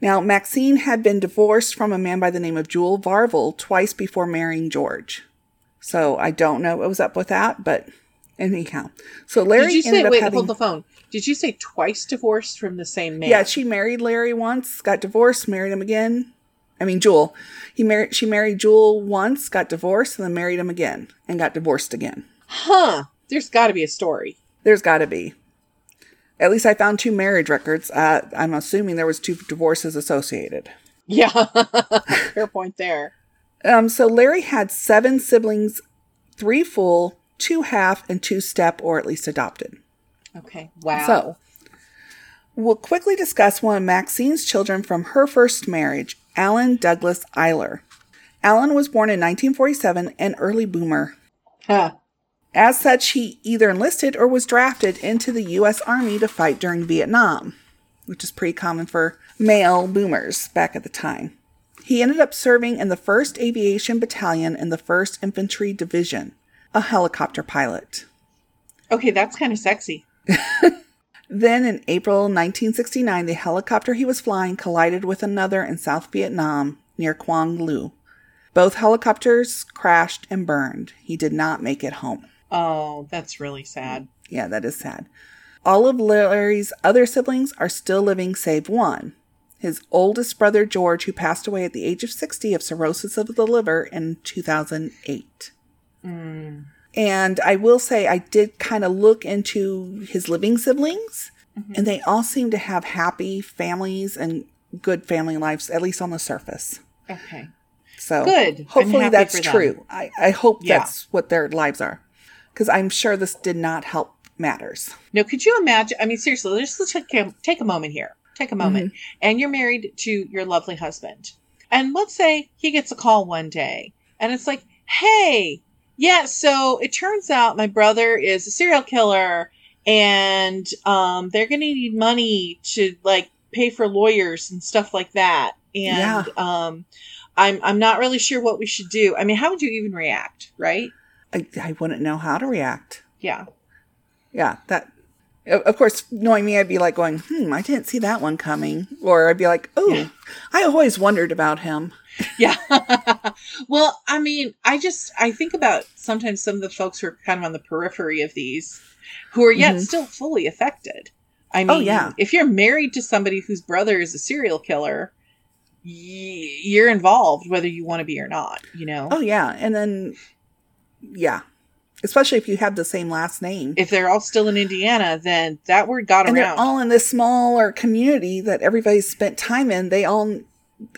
Now, Maxine had been divorced from a man by the name of Jewel Varvel twice before marrying George. So I don't know what was up with that, but anyhow. So Larry Did you say wait, having. hold the phone. Did you say twice divorced from the same man? Yeah, she married Larry once, got divorced, married him again. I mean, Jewel. He married. She married Jewel once, got divorced, and then married him again, and got divorced again. Huh. There's gotta be a story. There's got to be. At least I found two marriage records. Uh, I'm assuming there was two divorces associated. Yeah. Fair point there. Um, so Larry had seven siblings, three full, two half, and two step, or at least adopted. Okay. Wow. So we'll quickly discuss one of Maxine's children from her first marriage, Alan Douglas Eyler. Alan was born in 1947, an early boomer. Huh. As such, he either enlisted or was drafted into the U.S. Army to fight during Vietnam, which is pretty common for male boomers back at the time. He ended up serving in the 1st Aviation Battalion in the 1st Infantry Division, a helicopter pilot. Okay, that's kind of sexy. Then in April 1969, the helicopter he was flying collided with another in South Vietnam near Quang Lu. Both helicopters crashed and burned. He did not make it home. Oh, that's really sad. Yeah, that is sad. All of Larry's other siblings are still living, save one. His oldest brother, George, who passed away at the age of 60 of cirrhosis of the liver in 2008. Mm. And I will say, I did kind of look into his living siblings, mm-hmm. and they all seem to have happy families and good family lives, at least on the surface. Okay. So Good. Hopefully, that's true. I, I hope Yeah. that's what their lives are, because I'm sure this did not help matters. No, could you imagine? I mean, seriously, let's, let's take, a, take a moment here. Take a moment. Mm-hmm. And you're married to your lovely husband. And let's say he gets a call one day and it's like, hey, yeah, so it turns out my brother is a serial killer and um, they're going to need money to like pay for lawyers and stuff like that. And Yeah. um, I'm, I'm not really sure what we should do. I mean, how would you even react? Right? I, I wouldn't know how to react. Yeah. Yeah, that. Of course, knowing me, I'd be like going, "Hmm, I didn't see that one coming," or I'd be like, "Oh, Yeah. I always wondered about him." Yeah. well, I mean, I just I think about sometimes some of the folks who are kind of on the periphery of these who are yet Mhm. still fully affected. I mean, Oh, yeah. if you're married to somebody whose brother is a serial killer, y- you're involved whether you want to be or not, you know. Oh yeah, and then yeah, especially if you have the same last name, If they're all still in Indiana, then that word got and they're all in this smaller community that everybody spent time in. They all,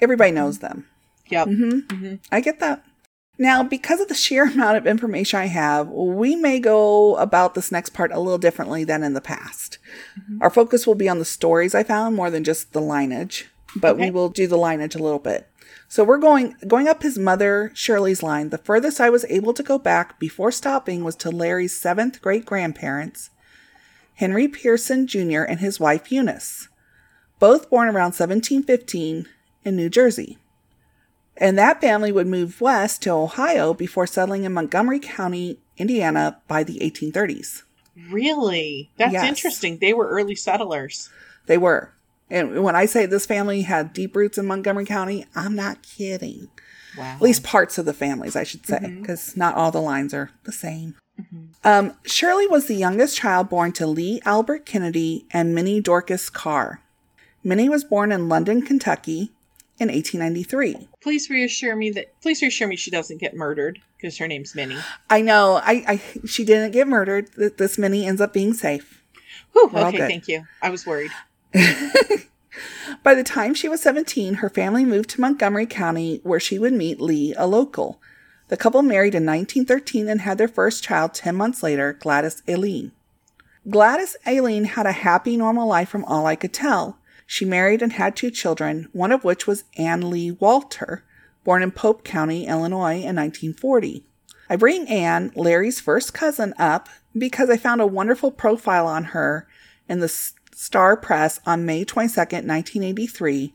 everybody knows them. yep. hmm Mhm. I get that. Now, because of the sheer amount of information I have, we may go about this next part a little differently than in the past. Our focus will be on the stories I found more than just the lineage, but we will do the lineage a little bit. So we're going going up his mother Shirley's line. The furthest I was able to go back before stopping was to Larry's seventh great grandparents, Henry Pearson Jr. and his wife Eunice, both born around 1715 in New Jersey. And that family would move west to Ohio before settling in Montgomery County, Indiana by the 1830s. Really? That's Yes. interesting. They were early settlers. They were. And when I say this family had deep roots in Montgomery County, I'm not kidding. Wow. At least parts of the families, I should say, because not all the lines are the same. Um, Shirley was the youngest child born to Lee Albert Kennedy and Minnie Dorcas Carr. Minnie was born in London, Kentucky in 1893. please reassure me that please reassure me she doesn't get murdered because her name's Minnie. I know. I, I she didn't get murdered. Th- This Minnie ends up being safe. Whew, okay, thank you. I was worried. By the time she was 17, her family moved to Montgomery County where she would meet Lee, a local. The couple married in 1913 and had their first child 10 months later, Gladys Aileen. Gladys Aileen had a happy, normal life from all I could tell. She married and had two children, one of which was Anne Lee Walter, born in Pope County, Illinois in 1940. I bring Anne, Larry's first cousin, up because I found a wonderful profile on her in the Star Press on May 22nd, 1983,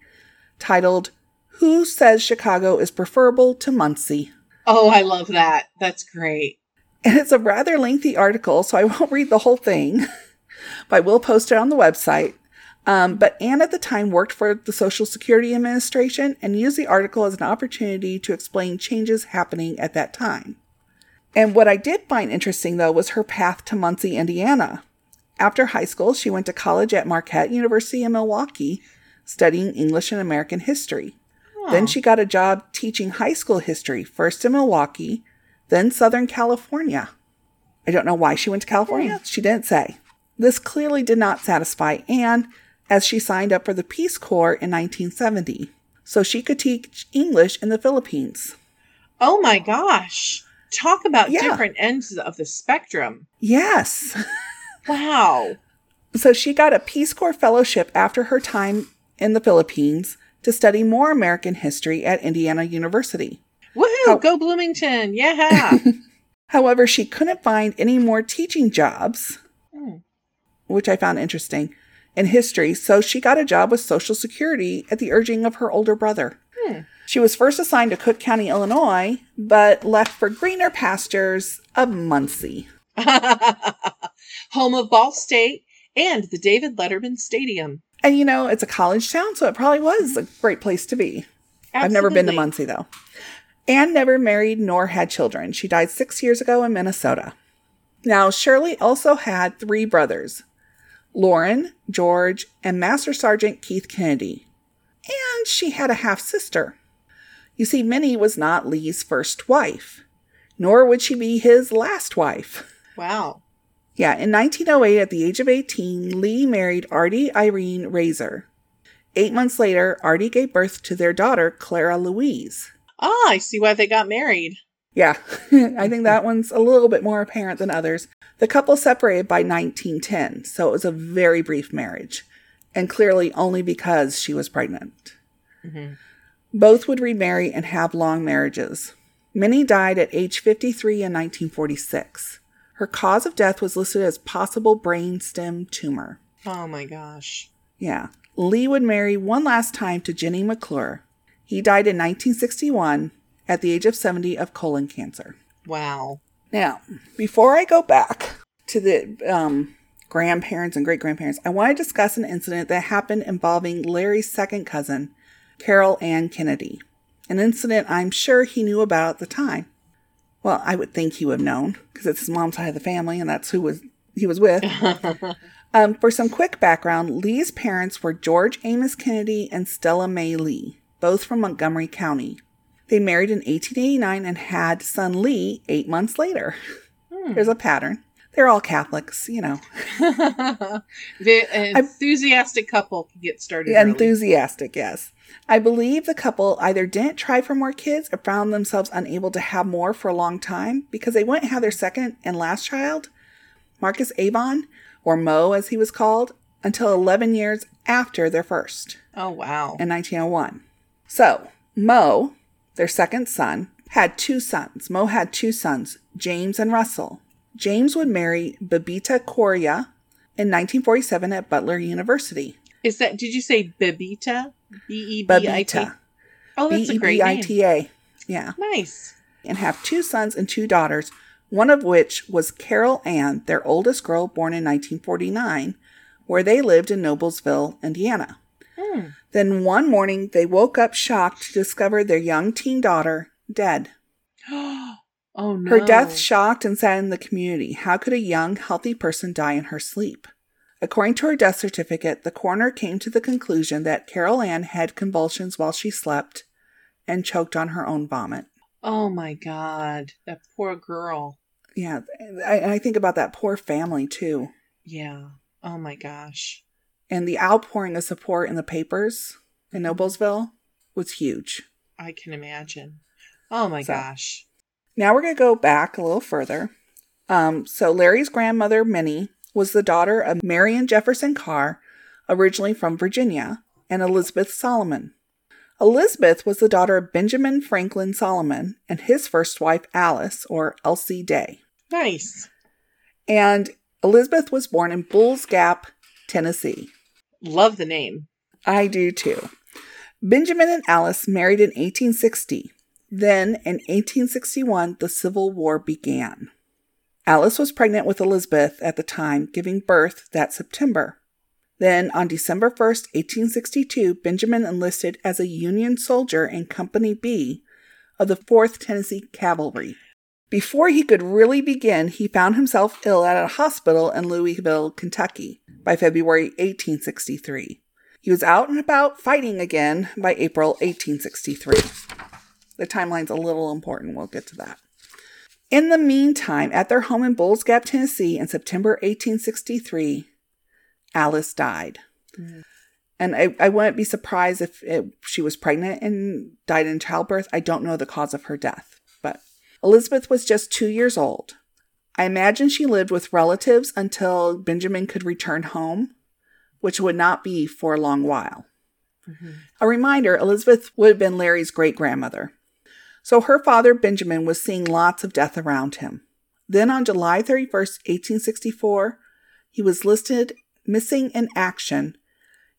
titled, Who Says Chicago is Preferable to Muncie? Oh, I love that. That's great. And it's a rather lengthy article, so I won't read the whole thing, but I will post it on the website. Um, but Anne at the time worked for the Social Security Administration and used the article as an opportunity to explain changes happening at that time. And what I did find interesting, though, was her path to Muncie, Indiana. After high school, she went to college at Marquette University in Milwaukee, studying English and American history. Then she got a job teaching high school history, first in Milwaukee, then Southern California. I don't know why she went to California. Hmm. She didn't say. This clearly did not satisfy Anne, as she signed up for the Peace Corps in 1970, so she could teach English in the Philippines. Oh my gosh. Talk about Yeah. different ends of the spectrum. Yes. Wow. So she got a Peace Corps fellowship after her time in the Philippines to study more American history at Indiana University. Woohoo! How- Go Bloomington. Yeah. However, she couldn't find any more teaching jobs, Hmm. which I found interesting, in history, so she got a job with Social Security at the urging of her older brother. Hmm. She was first assigned to Cook County, Illinois, but left for greener pastures of Muncie. Home of Ball State and the David Letterman Stadium. And you know, it's a college town, so it probably was a great place to be. I've never been to Absolutely. Muncie though. Anne never married nor had children. She died six years ago in Minnesota. Now, Shirley also had three brothers Lauren, George, and Master Sergeant Keith Kennedy. And she had a half sister. You see, Minnie was not Lee's first wife, nor would she be his last wife. Wow. Yeah, in 1908, at the age of 18, Lee married Artie Irene Razor. Eight months later, Artie gave birth to their daughter, Clara Louise. Ah, I see why they got married. Yeah, I think that one's a little bit more apparent than others. The couple separated by 1910, so it was a very brief marriage, and clearly only because she was pregnant. Mhm. Both would remarry and have long marriages. Minnie died at age 53 in 1946. Her cause of death was listed as possible brainstem tumor. Oh my gosh. Yeah. Lee would marry one last time to Jenny McClure. He died in 1961 at the age of 70 of colon cancer. Wow. Now, before I go back to the um, grandparents and great grandparents, I want to discuss an incident that happened involving Larry's second cousin, Carol Ann Kennedy. An incident I'm sure he knew about at the time. Well, I would think he would have known because it's his mom's side of the family, and that's who was he was with. Um, for some quick background, Lee's parents were George Amos Kennedy and Stella May Lee, both from Montgomery County. They married in 1889 and had son Lee eight months later. Hmm. There's a pattern. They're all Catholics, you know, the enthusiastic couple can get started. early. enthusiastic, yes. I believe the couple either didn't try for more kids or found themselves unable to have more for a long time because they wouldn't have their second and last child, Marcus Avon, or Mo as he was called, until 11 years after their first. Oh wow. in 1901. So, Mo, their second son, had two sons. Mo had two sons, James and Russell. James would marry Babita Coria in 1947 at Butler University. Is that? Did you say Bibita? Bebita? B e b i t. Oh, that's a great name. B-E-B-I-T-A. Yeah. Nice. And have two sons and two daughters, one of which was Carol Ann, their oldest girl born in 1949, where they lived in Noblesville, Indiana. Hmm. Then one morning, they woke up shocked to discover their young teen daughter dead. oh no. Her death shocked and saddened the community. How could a young, healthy person die in her sleep? According to her death certificate, the coroner came to the conclusion that Carol Ann had convulsions while she slept and choked on her own vomit. Oh my god, that poor girl. Yeah, I, I think about that poor family too. Yeah. Oh my gosh. And the outpouring of support in the papers in mm-hmm. Noblesville was huge. I can imagine. Oh my So- gosh. Now we're going to go back a little further. Um, so Larry's grandmother, Minnie, was the daughter of Marion Jefferson Carr, originally from Virginia, and Elizabeth Solomon. Elizabeth was the daughter of Benjamin Franklin Solomon and his first wife, Alice, or Elsie Day. Nice. And Elizabeth was born in Bulls Gap, Tennessee. Love the name. I do too. Benjamin and Alice married in 1860. Then, in 1861, the Civil War began. Alice was pregnant with Elizabeth at the time, giving birth that September. Then, on December 1st, 1862, Benjamin enlisted as a Union soldier in Company B of the 4th Tennessee Cavalry. Before he could really begin, he found himself ill at a hospital in Louisville, Kentucky by February 1863. He was out and about fighting again by April 1863. The timeline's a little important. We'll get to that. In the meantime, at their home in Bulls Gap, Tennessee, in September 1863, Alice died. Mm. And I, I wouldn't be surprised if it, she was pregnant and died in childbirth. I don't know the cause of her death, but Elizabeth was just two years old. I imagine she lived with relatives until Benjamin could return home, which would not be for a long while. Mhm. A reminder Elizabeth would have been Larry's great grandmother. So her father, Benjamin, was seeing lots of death around him. Then on July 31st, 1864, he was listed missing in action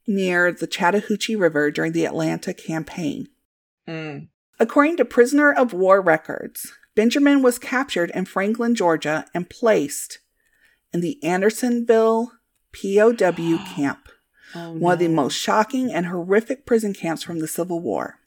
near the Chattahoochee River during the Atlanta campaign. Mm. According to prisoner of war records, Benjamin was captured in Franklin, Georgia, and placed in the Andersonville POW camp, Oh, one of the most shocking and horrific prison camps from the Civil War.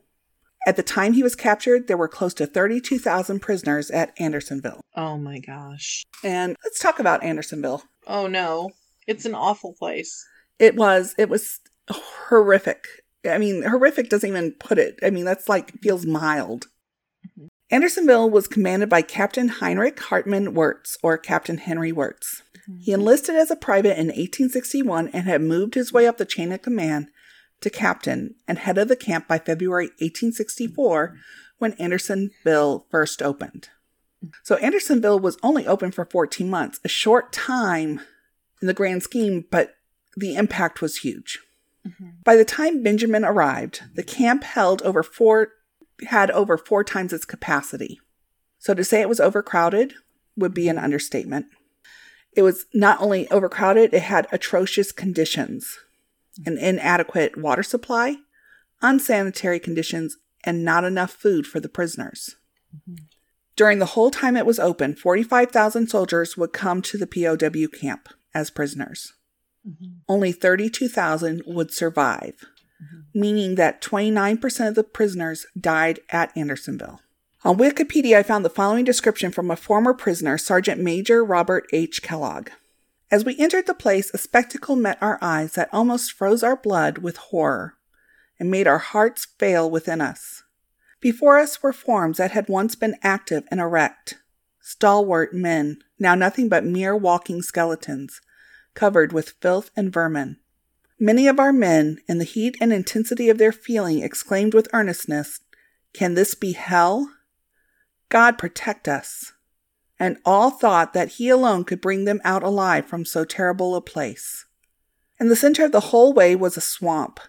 At the time he was captured, there were close to 32,000 prisoners at Andersonville. Oh my gosh. And let's talk about Andersonville. Oh no. It's an awful place. It was it was horrific. I mean, horrific doesn't even put it. I mean, that's like feels mild. Mhm. Andersonville was commanded by Captain Heinrich Hartmann Wirz or Captain Henry Wirz. He enlisted as a private in 1861 and had moved his way up the chain of command to captain and head of the camp by February 1864 when Andersonville first opened. So Andersonville was only open for 14 months, a short time in the grand scheme, but the impact was huge. Mhm. By the time Benjamin arrived, the camp held over four had over four times its capacity. So to say it was overcrowded would be an understatement. It was not only overcrowded, it had atrocious conditions an inadequate water supply, unsanitary conditions, and not enough food for the prisoners. During the whole time it was open, 45,000 soldiers would come to the POW camp as prisoners. Mhm. Only 32,000 would survive, meaning that 29% of the prisoners died at Andersonville. On Wikipedia, I found the following description from a former prisoner, Sergeant Major Robert H. Kellogg. As we entered the place, a spectacle met our eyes that almost froze our blood with horror and made our hearts fail within us. Before us were forms that had once been active and erect, stalwart men, now nothing but mere walking skeletons, covered with filth and vermin. Many of our men, in the heat and intensity of their feeling, exclaimed with earnestness, Can this be hell? God protect us. And all thought that He alone could bring them out alive from so terrible a place. In the center of the whole way was a swamp,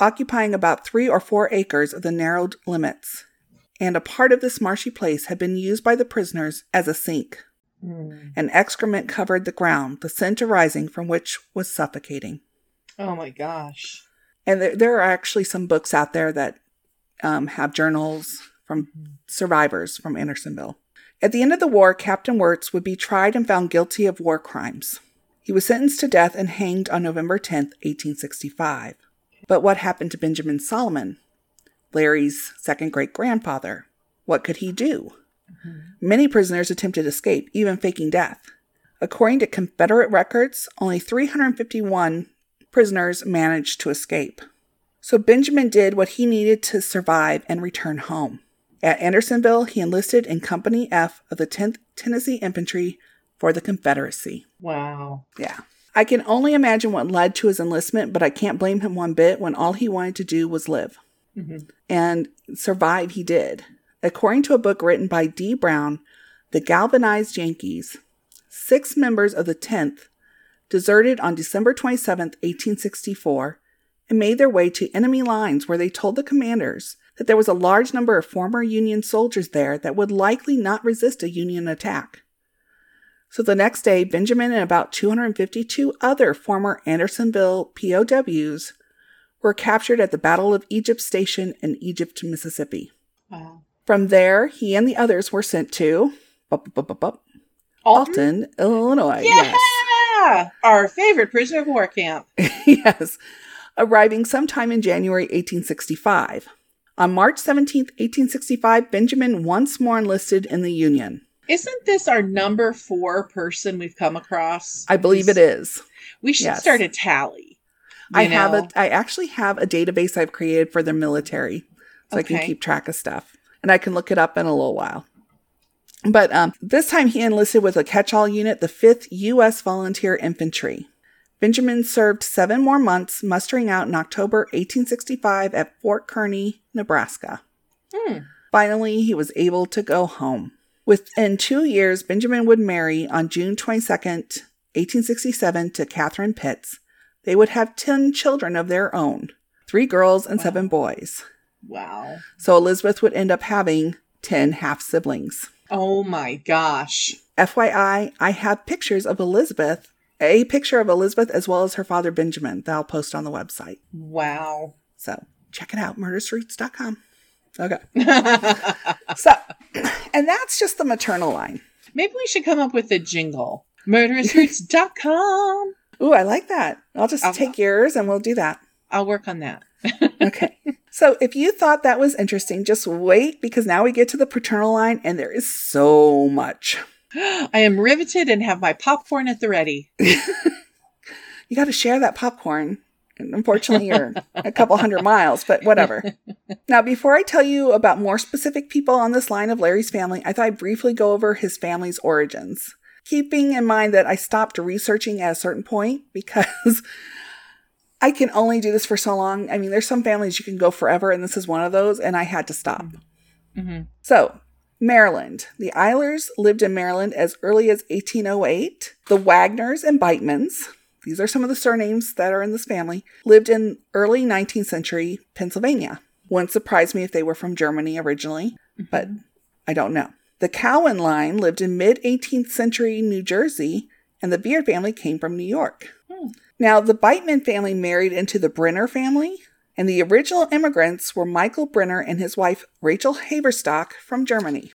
occupying about three or four acres of the narrowed limits, and a part of this marshy place had been used by the prisoners as a sink. Mm. and excrement covered the ground, the scent arising from which was suffocating. Oh my gosh. And there, there are actually some books out there that um, have journals from survivors from Andersonville. At the end of the war, Captain Wirz would be tried and found guilty of war crimes. He was sentenced to death and hanged on November 10th, 1865. But what happened to Benjamin Solomon, Larry's second great grandfather? What could he do? Mm-hmm. Many prisoners attempted escape, even faking death. According to Confederate records, only 351 prisoners managed to escape. So Benjamin did what he needed to survive and return home. At Andersonville, he enlisted in Company F of the 10th Tennessee Infantry for the Confederacy. Wow. Yeah. I can only imagine what led to his enlistment, but I can't blame him one bit when all he wanted to do was live. Mhm. And survive he did. According to a book written by Dee Brown, The Galvanized Yankees, six members of the 10th deserted on December 27, 1864, and made their way to enemy lines where they told the commanders that there was a large number of former Union soldiers there that would likely not resist a Union attack. So the next day, Benjamin and about 252 other former Andersonville POWs were captured at the Battle of Egypt Station in Egypt, Mississippi. Wow. From there, he and the others were sent to bup, bup, bup, Alton? Illinois. Yeah. Our favorite prisoner of war camp. Yes. yes. Arriving sometime in January 1865. On March 17th, 1865, Benjamin once more enlisted in the Union. Isn't this our number four person we've come across? I believe it is. We should Yes. start a tally. I you have a I actually have a database I've created for the military. So I can keep track of stuff. And I can look it up in a little while. But um, this time he enlisted with a catch all unit, the 5th U.S. Volunteer Infantry. Benjamin served seven more months, mustering out in October 1865 at Fort Kearny, Nebraska. Hmm. Finally, he was able to go home. Within two years, Benjamin would marry on June 22nd, 1867, to Catherine Pitts. They would have 10 children of their own three girls and seven boys. Wow. So Elizabeth would end up having 10 half siblings. Oh my gosh. FYI, I have pictures of Elizabeth, a picture of Elizabeth as well as her father Benjamin that I'll post on the website. Wow. So check it out, murderousroots.com. Okay. So, and that's just the maternal line. Maybe we should come up with a jingle. Murderousroots.com. Ooh, I like that. I'll just I'll- take yours and we'll do that. I'll work on that. Okay. so if you thought that was interesting, just wait because now we get to the paternal line and there is so much. I am riveted and have my popcorn at the ready. You got to share that popcorn. Unfortunately, you're a couple hundred miles, but whatever. Now, before I tell you about more specific people on this line of Larry's family, I thought I'd briefly go over his family's origins. Keeping in mind that I stopped researching at a certain point because I can only do this for so long. I mean, there's some families you can go forever, and this is one of those, and I had to stop. Mhm. So, Maryland. The Eylers lived in Maryland as early as 1808. The Wagners and Beitmans, these are some of the surnames that are in this family, lived in early 19th century Pennsylvania. Wouldn't surprise me if they were from Germany originally, but I don't know. The Cowan line lived in mid 18th century New Jersey, and the Beard family came from New York. Hmm. Now, the Beitman family married into the Brenner family, and the original immigrants were Michael Brenner and his wife Rachel Haberstock from Germany.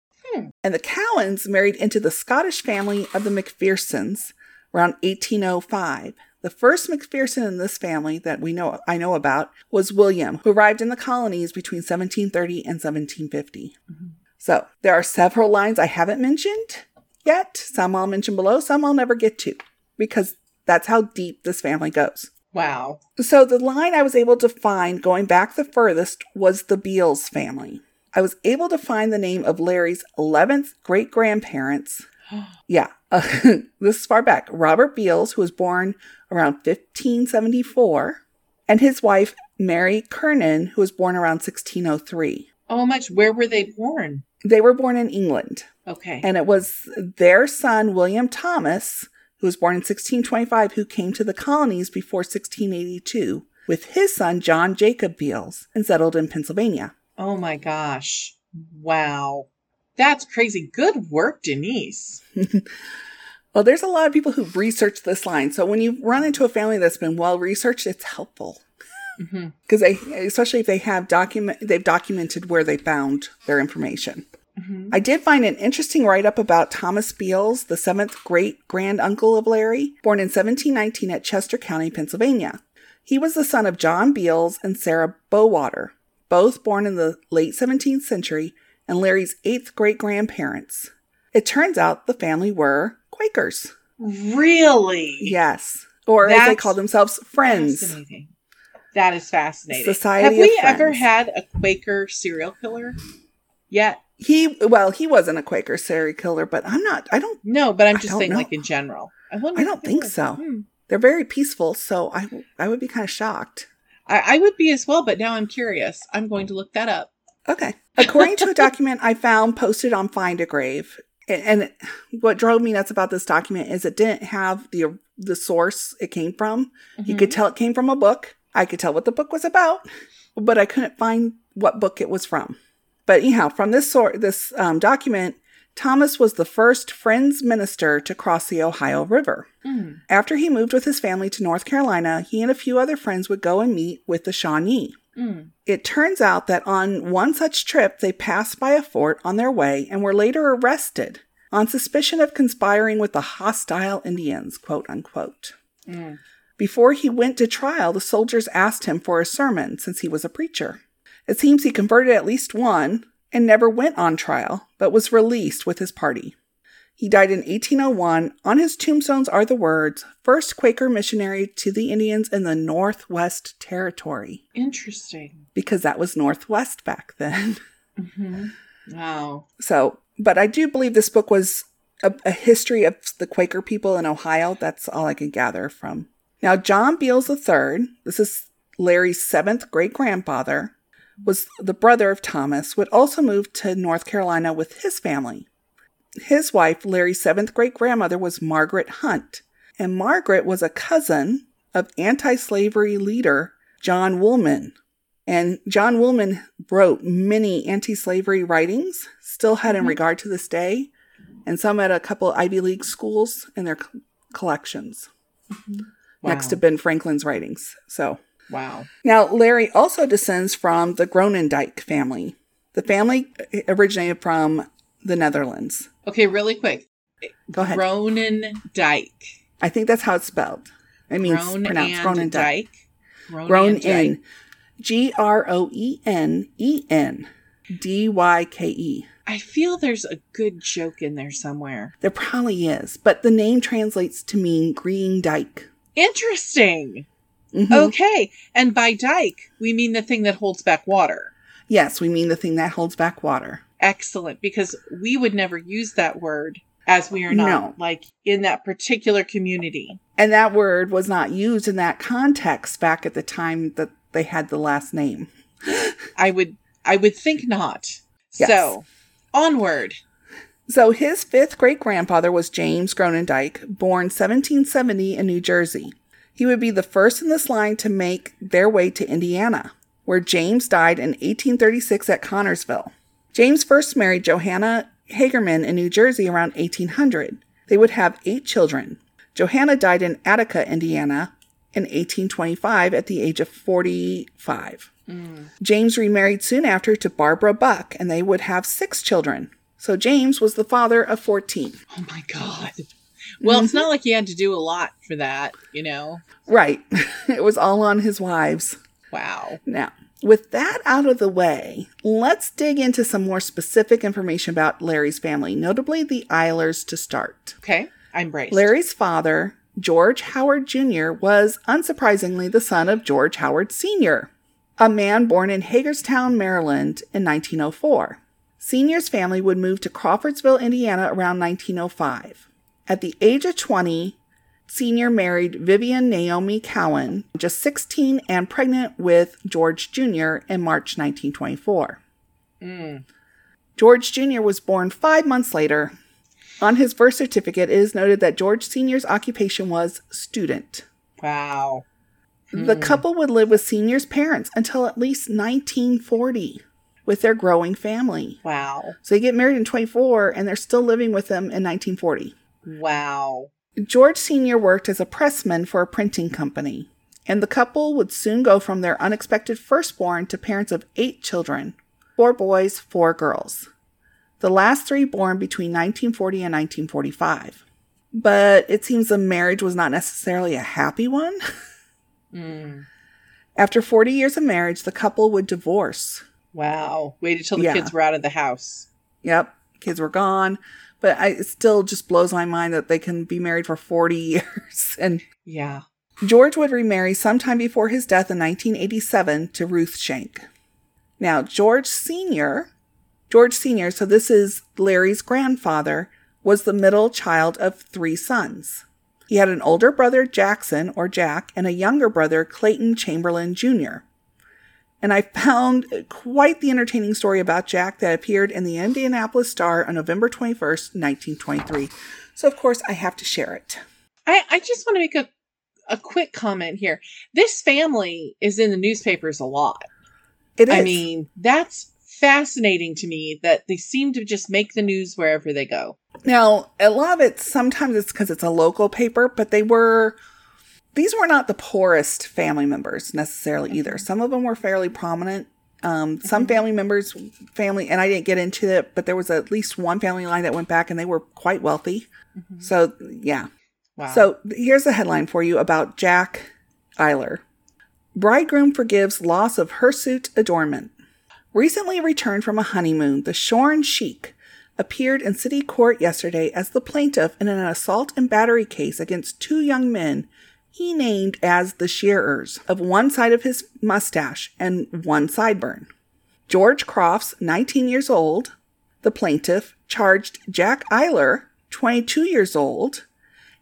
And the Cowans married into the Scottish family of the McPhersons around 1805. The first McPherson in this family that we know I know about was William, who arrived in the colonies between 1730 and 1750. Mm-hmm. So there are several lines I haven't mentioned yet. Some I'll mention below, some I'll never get to because that's how deep this family goes. Wow. So the line I was able to find going back the furthest was the Beals family. I was able to find the name of Larry's 11th great grandparents. Yeah, this is far back. Robert Beals, who was born around 1574, and his wife, Mary Kernan, who was born around 1603. Oh, much. Oh where were they born? They were born in England, Okay. and it was their son, William Thomas, who was born in 1625, who came to the colonies before 1682 with his son, John Jacob Beals, and settled in Pennsylvania. Oh my gosh. Wow. That's crazy. Good work, Denise. Well, there's a lot of people who've researched this line. So when you run into a family that's been well researched, it's helpful because they, especially if they have document, they've documented where they found their information. hmm I did find an interesting write up about Thomas Beals, the seventh great grand uncle of Larry, born in 1719 at Chester County, Pennsylvania. He was the son of John Beals and Sarah Bowater, both born in the late 17th century, and Larry's eighth great grandparents. It turns out the family were Quakers. Really? Yes. Or as they call themselves, friends. That is fascinating. Society Have we ever had a Quaker serial killer yet? He, well, he wasn't a Quaker serial killer, but I'm not, I don't, No, but I'm just saying, know. like in general. I, I don't think so. Hmm. they're very peaceful, so I, I would be kind of shocked. I, I would be as well, but now I'm curious. I'm going to look that up. Okay. According to a document I found posted on Find a Grave, and, what drove me nuts about this document is it didn't have the the source it came from. You Mhm. could tell it came from a book. I could tell what the book was about, but I couldn't find what book it was from. But anyhow, from this sort this um, document, Thomas was the first Friends minister to cross the Ohio River. Mm. After he moved with his family to North Carolina, he and a few other friends would go and meet with the Shawnee. Mm. It turns out that on one such trip, they passed by a fort on their way and were later arrested on suspicion of conspiring with the hostile Indians, quote unquote. Mm. Before he went to trial, the soldiers asked him for a sermon since he was a preacher. It seems he converted at least one and never went on trial, but was released with his party. He died in 1801. On his tombstones are the words, First Quaker missionary to the Indians in the Northwest Territory Interesting. because that was Northwest back then. hmm Wow. So, but I do believe this book was a, a history of the Quaker people in Ohio. That's all I can gather from Now, John Beals III, this is Larry's seventh great grandfather, was the brother of Thomas, would also move to North Carolina with his family. His wife, Larry's seventh great grandmother, was Margaret Hunt, and Margaret was a cousin of anti slavery leader John Woolman. And John Woolman wrote many anti slavery writings, still had in Mhm. regard to this day, and some at a couple Ivy League schools in their co- collections, next Wow. to Ben Franklin's writings. So Wow. now Larry also descends from the Groenendyke family. The family originated from the Netherlands. Okay, really quick. Go ahead. Groenendyke. I think that's how it's spelled. I mean, pronounced Groenendyke. Dyke. Grown Grown and G R O E N E N D Y K E. I feel there's a good joke in there somewhere. There probably is, but the name translates to mean green dike. Interesting. Mhm. Okay. And by dike, we mean the thing that holds back water. Yes, we mean the thing that holds back water. Excellent. Because we would never use that word as we are not No. like in that particular community. And that word was not used in that context back at the time that they had the last name. I would I would think not. Yes. So onward. So his fifth great grandfather was James Groenendyke, born 1770 in New Jersey. He would be the first in this line to make their way to Indiana, where James died in 1836 at Connersville. James first married Johanna Hagerman in New Jersey around 1800. They would have eight children. Johanna died in Attica, Indiana in 1825 at the age of 45. Mm. James remarried soon after to Barbara Buck, and they would have six children. So James was the father of 14. Oh my god. Well, it's mm-hmm. not like he had to do a lot for that, you know. Right. it was all on his wives. Wow. Now, with that out of the way, let's dig into some more specific information about Larry's family, notably the Eylers to start. Okay. I'm braced. Larry's father, George Howard Jr., was unsurprisingly the son of George Howard Sr., a man born in Hagerstown, Maryland in 1904. Sr.'s family would move to Crawfordsville, Indiana around 1905. At the age of 20, Sr. married Vivian Naomi Cowan, just 16 and pregnant with George Jr. in March 1924. Mm. George Jr. was born five months later. On his birth certificate, it is noted that George Sr.'s occupation was student. Wow. The Hmm. couple would live with Sr.'s parents until at least 1940 with their growing family. Wow. So they get married in 24 and they're still living with them in 1940. Wow. George Sr. worked as a pressman for a printing company, and the couple would soon go from their unexpected firstborn to parents of eight children four boys, four girls. The last three born between 1940 and 1945. But it seems the marriage was not necessarily a happy one. Mm. After 40 years of marriage, the couple would divorce. Wow. Waited till the Yeah. kids were out of the house. Yep, kids were gone. But I, it still just blows my mind that they can be married for 40 years and Yeah. George would remarry sometime before his death in 1987 to Ruth Shank. Now, George Sr., George Sr., so this is Larry's grandfather, was the middle child of three sons. He had an older brother, Jackson, or Jack, and a younger brother, Clayton Chamberlain Jr. And I found quite the entertaining story about Jack that appeared in the Indianapolis Star on November 21st, 1923. So, of course, I have to share it. I, I just want to make a, a quick comment here. This family is in the newspapers a lot. It is. I mean, that's fascinating to me that they seem to just make the news wherever they go. Now, a lot of it, sometimes it's because it's a local paper, but they were, these were not the poorest family members necessarily either. Some of them were fairly prominent. Um, some family members, family, and I didn't get into it, but there was at least one family line that went back and they were quite wealthy. So, yeah. Wow. So here's the headline for you about Jack Eyler. Bridegroom forgives loss of hirsute adornment. Recently returned from a honeymoon, the Shorn Sheik appeared in city court yesterday as the plaintiff in an assault and battery case against two young men he named as the shearers of one side of his mustache and one sideburn. George Crofts, 19 years old, the plaintiff, charged Jack Eyler, 22 years old,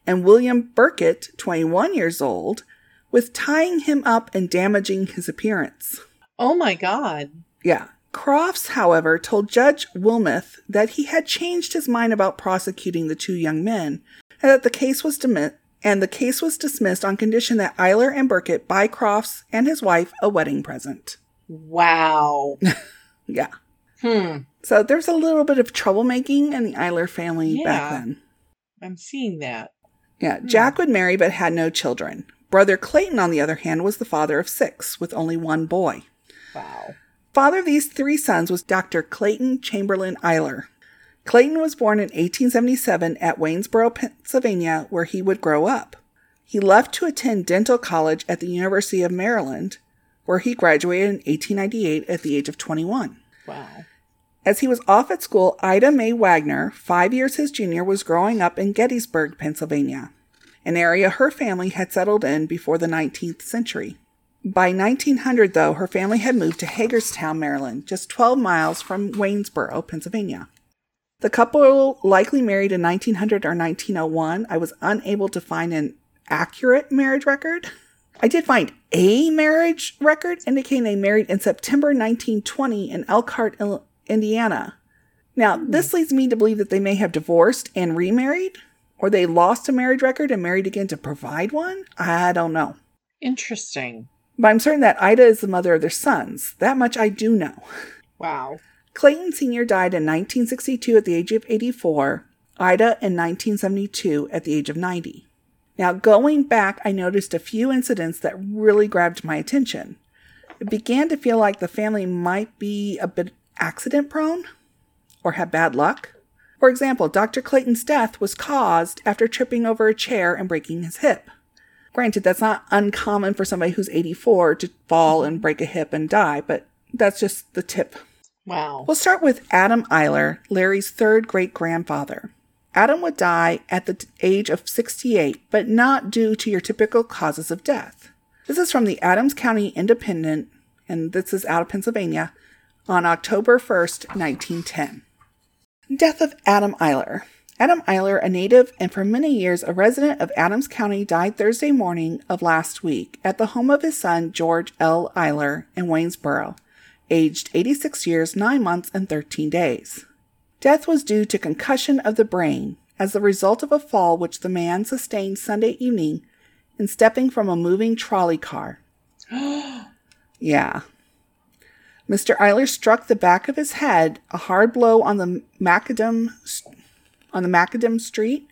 and William Burkett, 21 years old, with tying him up and damaging his appearance. Oh my God. Yeah. Crofts, however, told Judge Wilmoth that he had changed his mind about prosecuting the two young men and that the case was dismissed and the case was dismissed on condition that Eyler and Burkett buy Crofts and his wife a wedding present. Wow. Yeah. hmm. So there's a little bit of troublemaking in the Eyler family back Yeah. then. I'm seeing that. Yeah, Jack would marry but had no children. Brother Clayton, on the other hand, was the father of six, with only one boy. Wow. Father of these three sons was Dr. Clayton Chamberlain Eyler. Clayton was born in 1877 at Waynesboro, Pennsylvania, where he would grow up. He left to attend dental college at the University of Maryland, where he graduated in 1898 at the age of 21. Wow. As he was off at school, Ida Mae Wagner, five years his junior, was growing up in Gettysburg, Pennsylvania, an area her family had settled in before the 19th century. By 1900, though, her family had moved to Hagerstown, Maryland, just 12 miles from Waynesboro, Pennsylvania. The couple likely married in 1900 or 1901. I was unable to find an accurate marriage record. I did find a marriage record indicating they married in September 1920 in Elkhart, Indiana. Now, hmm. this leads me to believe that they may have divorced and remarried, or they lost a marriage record and married again to provide one. I don't know. Interesting. But I'm certain that Ida is the mother of their sons. That much I do know. Wow. Clayton Sr. died in 1962 at the age of 84, Ida in 1972 at the age of 90. Now, going back, I noticed a few incidents that really grabbed my attention. It began to feel like the family might be a bit accident prone or have bad luck. For example, Dr. Clayton's death was caused after tripping over a chair and breaking his hip. Granted, that's not uncommon for somebody who's 84 to fall and break a hip and die, but that's just the tip Wow. We'll start with Adam Eyler, Larry's third great grandfather. Adam would die at the age of 68, but not due to your typical causes of death. This is from the Adams County Independent, and this is out of Pennsylvania, on October 1st, 1910. Death of Adam Eyler. Adam Eyler, a native and for many years a resident of Adams County, died Thursday morning of last week at the home of his son George L. Eyler in Waynesboro, aged 86 years, 9 months, and 13 days. Death was due to concussion of the brain as the result of a fall which the man sustained Sunday evening in stepping from a moving trolley car. yeah. Mr. Eyler struck the back of his head a hard blow on the macadam on the macadam street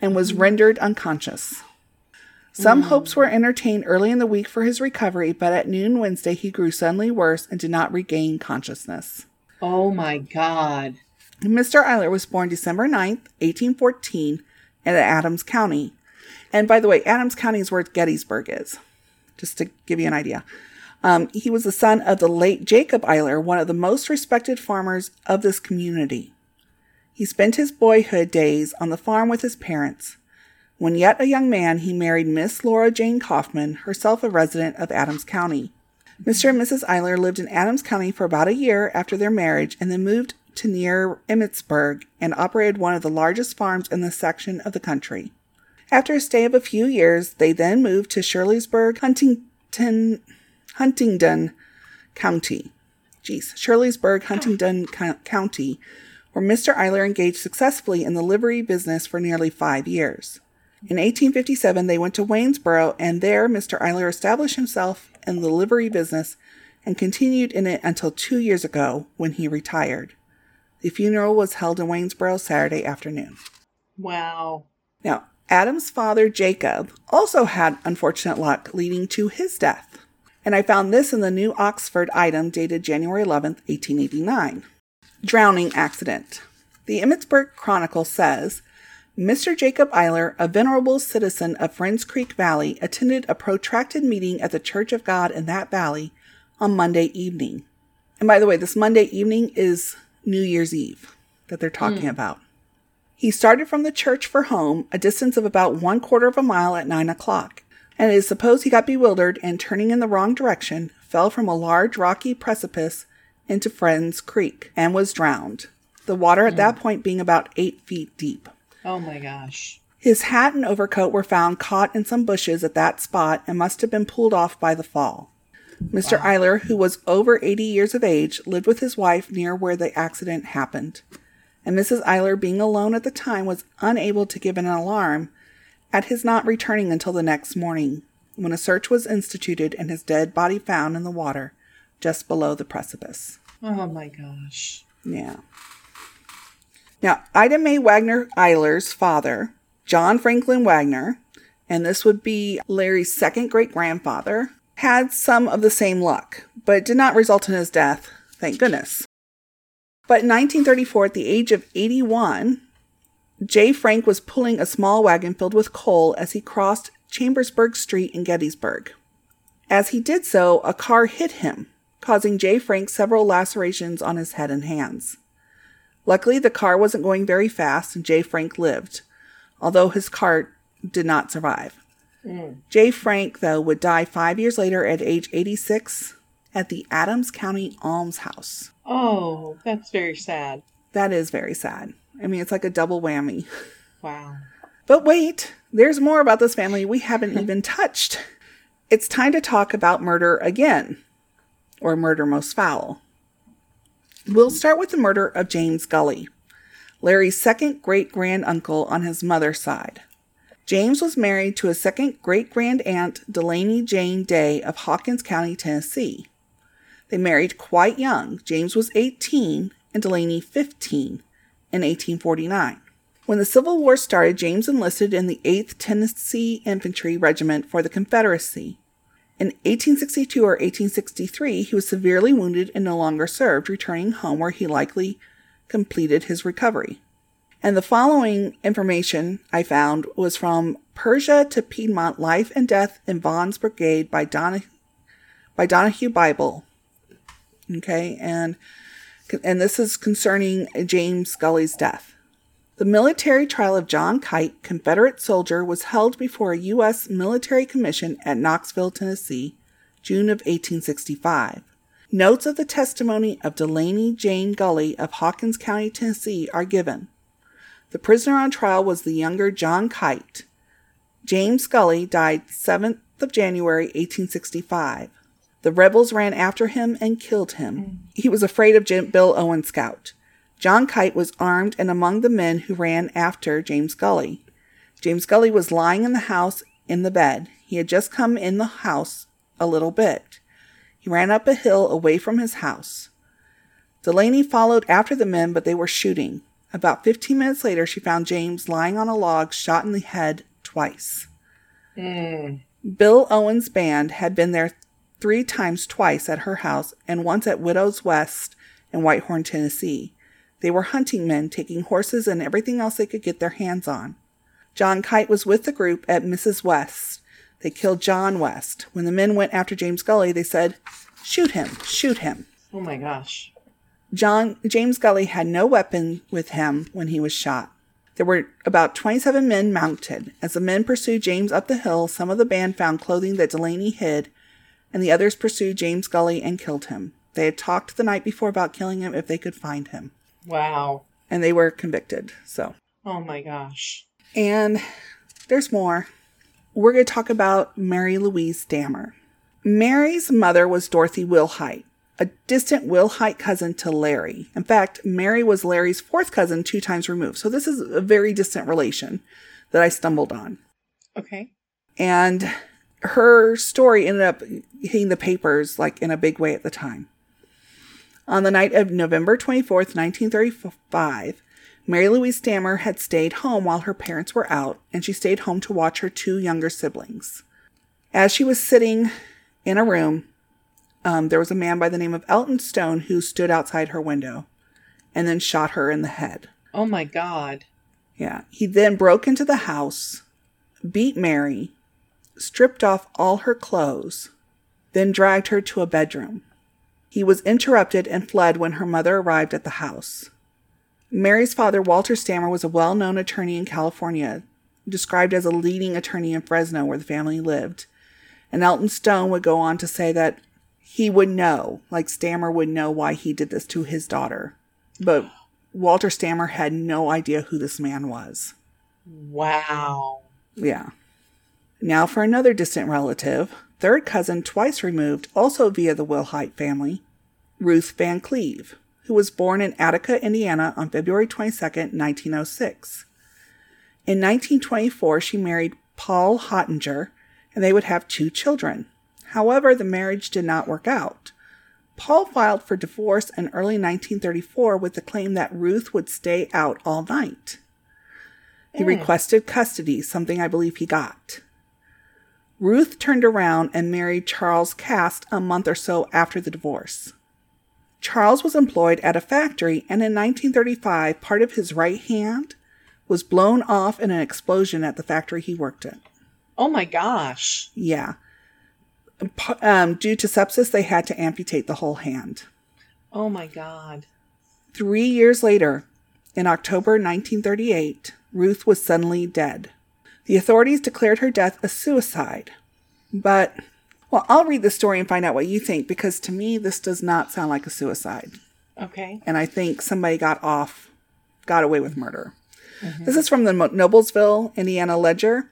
and was mm-hmm. rendered unconscious. Some hopes were entertained early in the week for his recovery, but at noon Wednesday he grew suddenly worse and did not regain consciousness. Oh my God. Mr. Eyler was born December 9th, 1814, in Adams County. And by the way, Adams County is where Gettysburg is, just to give you an idea. Um, he was the son of the late Jacob Eyler, one of the most respected farmers of this community. He spent his boyhood days on the farm with his parents. When yet a young man, he married Miss Laura Jane Kaufman, herself a resident of Adams County. Mr. and Mrs. Eyler lived in Adams County for about a year after their marriage and then moved to near Emmitsburg and operated one of the largest farms in this section of the country. After a stay of a few years, they then moved to Shirleysburg, Huntington, Huntingdon County. Geez, Shirleysburg, Huntingdon Co- County, where Mr. Eyler engaged successfully in the livery business for nearly five years. In 1857, they went to Waynesboro, and there Mr. Eyler established himself in the livery business and continued in it until two years ago when he retired. The funeral was held in Waynesboro Saturday afternoon. Wow. Now, Adam's father, Jacob, also had unfortunate luck leading to his death. And I found this in the New Oxford item dated January 11th, 1889. Drowning accident. The Emmitsburg Chronicle says Mr. Jacob Eyler, a venerable citizen of Friends Creek Valley, attended a protracted meeting at the Church of God in that valley on Monday evening. And by the way, this Monday evening is New Year's Eve that they're talking hmm. about. He started from the church for home, a distance of about one quarter of a mile at nine o'clock, and it is supposed he got bewildered and, turning in the wrong direction, fell from a large rocky precipice into Friends Creek and was drowned, the water at hmm. that point being about eight feet deep. Oh my gosh. His hat and overcoat were found caught in some bushes at that spot and must have been pulled off by the fall. Mr. Eyler, who was over 80 years of age, lived with his wife near where the accident happened. And Mrs. Eyler, being alone at the time, was unable to give an alarm at his not returning until the next morning, when a search was instituted and his dead body found in the water just below the precipice. Oh my gosh. Yeah. Now, Ida Mae Wagner Eyler's father, John Franklin Wagner, and this would be Larry's second great grandfather, had some of the same luck, but did not result in his death, thank goodness. But in 1934, at the age of 81, J. Frank was pulling a small wagon filled with coal as he crossed Chambersburg Street in Gettysburg. As he did so, a car hit him, causing J. Frank several lacerations on his head and hands. Luckily, the car wasn't going very fast and J. Frank lived, although his cart did not survive. Mm. J. Frank, though, would die five years later at age 86 at the Adams County Almshouse. Oh, that's very sad. That is very sad. I mean, it's like a double whammy. Wow. But wait, there's more about this family we haven't even touched. It's time to talk about murder again, or murder most foul. We'll start with the murder of James Gully, Larry's second great grand uncle on his mother's side. James was married to his second great grand aunt, Delaney Jane Day of Hawkins County, Tennessee. They married quite young. James was 18 and Delaney 15 in 1849. When the Civil War started, James enlisted in the 8th Tennessee Infantry Regiment for the Confederacy. In 1862 or 1863, he was severely wounded and no longer served, returning home where he likely completed his recovery. And the following information I found was from Persia to Piedmont Life and Death in Vaughn's Brigade by, Donah, by Donahue Bible. Okay, and and this is concerning James Gully's death. The military trial of John Kite, Confederate soldier, was held before a U.S. military commission at Knoxville, Tennessee, June of 1865. Notes of the testimony of Delaney Jane Gully of Hawkins County, Tennessee are given. The prisoner on trial was the younger John Kite. James Gully died 7th of January 1865. The rebels ran after him and killed him. Mm. He was afraid of Jim, Bill Owen Scout. John Kite was armed and among the men who ran after James Gully. James Gully was lying in the house in the bed. He had just come in the house a little bit. He ran up a hill away from his house. Delaney followed after the men, but they were shooting. About 15 minutes later, she found James lying on a log, shot in the head twice. Mm. Bill Owen's band had been there three times twice at her house and once at Widow's West in Whitehorn, Tennessee. They were hunting men, taking horses and everything else they could get their hands on. John Kite was with the group at Mrs. West. They killed John West. When the men went after James Gully, they said, Shoot him, shoot him. Oh my gosh. John James Gully had no weapon with him when he was shot. There were about 27 men mounted. As the men pursued James up the hill, some of the band found clothing that Delaney hid, and the others pursued James Gully and killed him. They had talked the night before about killing him if they could find him. Wow. And they were convicted. So. Oh my gosh. And there's more. We're going to talk about Mary Louise Stammer. Mary's mother was Dorothy Wilhite, a distant Wilhite cousin to Larry. In fact, Mary was Larry's fourth cousin two times removed. So this is a very distant relation that I stumbled on. Okay. And her story ended up hitting the papers like in a big way at the time. On the night of November 24th, 1935, Mary Louise Stammer had stayed home while her parents were out, and she stayed home to watch her two younger siblings. As she was sitting in a room, um, there was a man by the name of Elton Stone who stood outside her window and then shot her in the head. Oh my God. Yeah. He then broke into the house, beat Mary, stripped off all her clothes, then dragged her to a bedroom. He was interrupted and fled when her mother arrived at the house. Mary's father, Walter Stammer, was a well known attorney in California, described as a leading attorney in Fresno where the family lived. And Elton Stone would go on to say that he would know, like Stammer would know why he did this to his daughter. But Walter Stammer had no idea who this man was. Wow. Yeah. Now for another distant relative, third cousin twice removed, also via the Wilhite family, Ruth Van Cleve, who was born in Attica, Indiana on February 22, 1906. In 1924, she married Paul Hottinger, and they would have two children. However, the marriage did not work out. Paul filed for divorce in early 1934 with the claim that Ruth would stay out all night. He Mm. requested custody, something I believe he got. Ruth turned around and married Charles Cast a month or so after the divorce. Charles was employed at a factory, and in 1935, part of his right hand was blown off in an explosion at the factory he worked at. Oh my gosh. Yeah. Um, due to sepsis, they had to amputate the whole hand. Oh my god. Three years later, in October 1938, Ruth was suddenly dead. The authorities declared her death a suicide. But, well, I'll read the story and find out what you think because to me, this does not sound like a suicide. Okay. And I think somebody got off, got away with murder. Mm-hmm. This is from the Noblesville, Indiana Ledger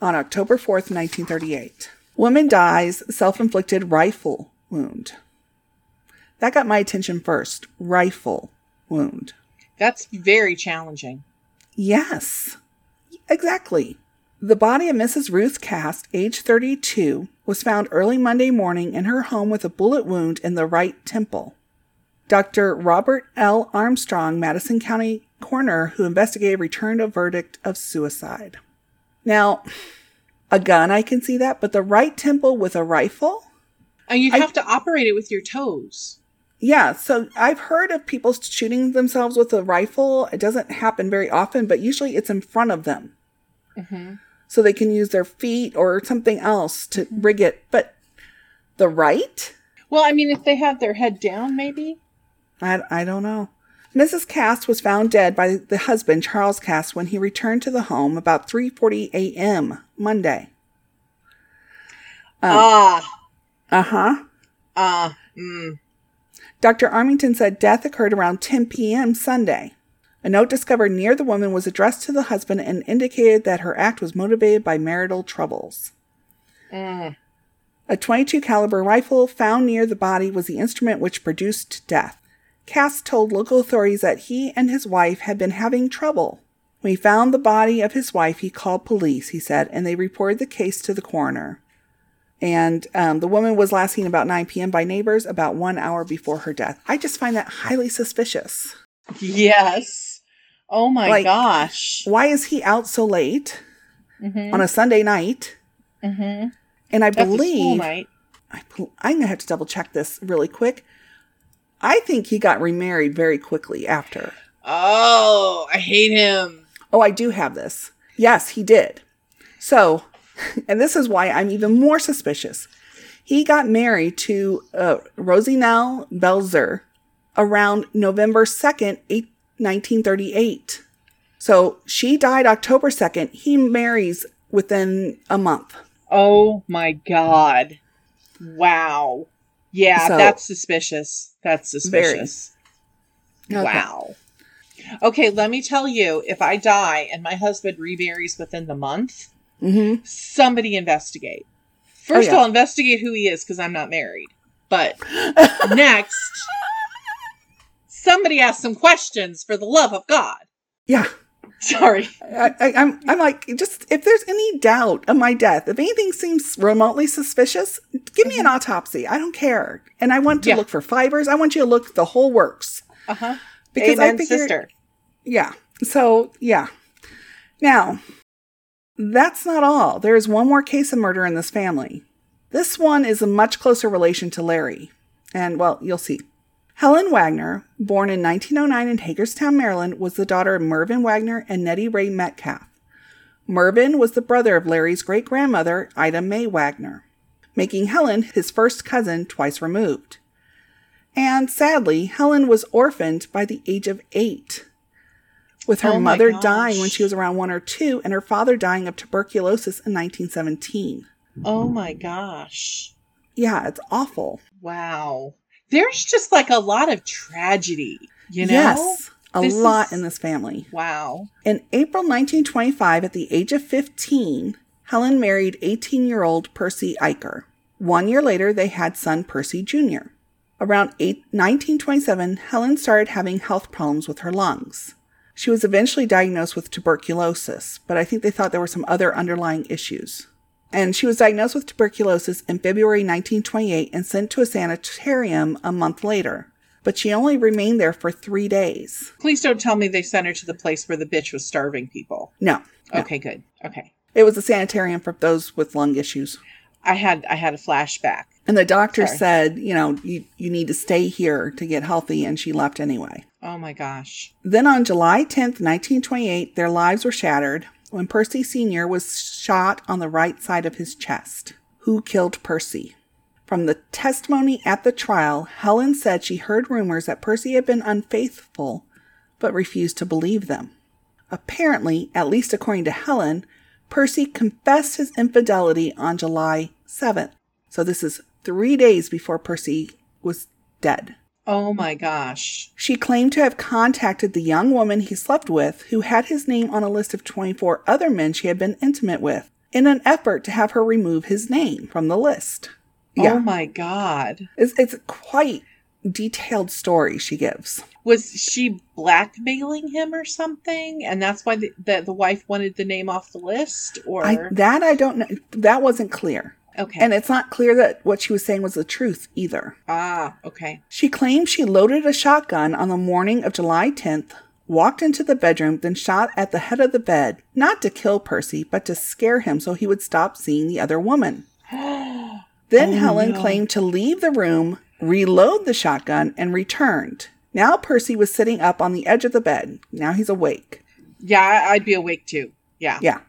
on October 4th, 1938. Woman dies self inflicted rifle wound. That got my attention first. Rifle wound. That's very challenging. Yes, exactly. The body of Mrs. Ruth Cast, age 32, was found early Monday morning in her home with a bullet wound in the right temple. Dr. Robert L. Armstrong, Madison County coroner who investigated, returned a verdict of suicide. Now, a gun, I can see that, but the right temple with a rifle? And you'd I- have to operate it with your toes. Yeah, so I've heard of people shooting themselves with a rifle. It doesn't happen very often, but usually it's in front of them. Mm-hmm. So they can use their feet or something else to rig it. But the right? Well, I mean, if they had their head down, maybe. I, I don't know. Mrs. Cass was found dead by the husband, Charles Cass, when he returned to the home about 3:40 a.m. Monday. Um, ah. Uh-huh. Ah. Mm. Dr. Armington said death occurred around 10 p.m. Sunday. A note discovered near the woman was addressed to the husband and indicated that her act was motivated by marital troubles. Mm. A 22 caliber rifle found near the body was the instrument which produced death. Cass told local authorities that he and his wife had been having trouble. When he found the body of his wife, he called police, he said, and they reported the case to the coroner. And um, the woman was last seen about 9 p.m. by neighbors about one hour before her death. I just find that highly suspicious. Yes. Oh my Like- gosh. Why is he out so late Mm-hmm. on a Sunday night? Mm-hmm. And I school believe I, I'm gonna have to double check this really quick. I think he got remarried very quickly after. Oh, I hate him. Oh, I do have this. Yes, he did. So, and this is why I'm even more suspicious. He got married to uh, Rosie Nell Belzer around November 2nd, eight- 1938. So she died October 2nd. He marries within a month. Oh my god. Wow. Yeah, So- that's suspicious. That's suspicious. Okay. Wow. Okay, let me tell you if I die and my husband remarries within the month, hmm somebody investigate. First, Oh, yeah. I'll investigate who he is because I'm not married. But next, somebody ask some questions for the love of God. Yeah. Sorry. I, I, I'm, I'm like, just if there's any doubt of my death, if anything seems remotely suspicious, give me an autopsy. I don't care. And I want to Mm-hmm. Yeah. look for fibers. I want you to look the whole works. Uh huh. Because Amen, I figure, sister. yeah. So, yeah. Now, that's not all. There is one more case of murder in this family. This one is a much closer relation to Larry. And, well, you'll see. Helen Wagner, born in 1909 in Hagerstown, Maryland, was the daughter of Mervyn Wagner and Nettie Ray Metcalf. Mervyn was the brother of Larry's great grandmother, Ida Mae Wagner, making Helen his first cousin twice removed. And sadly, Helen was orphaned by the age of eight, with her Oh mother gosh. dying when she was around one or two and her father dying of tuberculosis in 1917. Oh my gosh. Yeah, it's awful. Wow. There's just like a lot of tragedy, you know? Yes. A This lot is- in this family. Wow. In April 1925, at the age of 15, Helen married 18 year old Percy Eicher. One year later, they had son Percy Jr. Around eight, 1927, Helen started having health problems with her lungs. She was eventually diagnosed with tuberculosis, but I think they thought there were some other underlying issues. And she was diagnosed with tuberculosis in February 1928 and sent to a sanitarium a month later. But she only remained there for three days. Please don't tell me they sent her to the place where the bitch was starving people. No, no. Okay, good. Okay. It was a sanitarium for those with lung issues. I had I had a flashback. And the doctor Sorry. said, you know, you, you need to stay here to get healthy, and she left anyway. Oh my gosh. Then on July 10th, 1928, their lives were shattered when Percy Sr. was shot on the right side of his chest. Who killed Percy? From the testimony at the trial, Helen said she heard rumors that Percy had been unfaithful, but refused to believe them. Apparently, at least according to Helen, Percy confessed his infidelity on July 7th. So this is three days before Percy was dead. Oh my gosh. She claimed to have contacted the young woman he slept with, who had his name on a list of 24 other men she had been intimate with, in an effort to have her remove his name from the list. Oh my god. It's, it's a quite detailed story she gives. Was she blackmailing him or something? And that's why the, the, the wife wanted the name off the list? Or. I, that I don't know. That wasn't clear. Okay. And it's not clear that what she was saying was the truth either. ah, okay. She claimed she loaded a shotgun on the morning of July 10th, walked into the bedroom, then shot at the head of the bed, not to kill Percy, but to scare him so he would stop seeing the other woman. Then Oh, Helen no. claimed to leave the room, reload the shotgun, and returned. Now Percy was sitting up on the edge of the bed. Now he's awake. Yeah, I'd be awake too. Yeah. Yeah.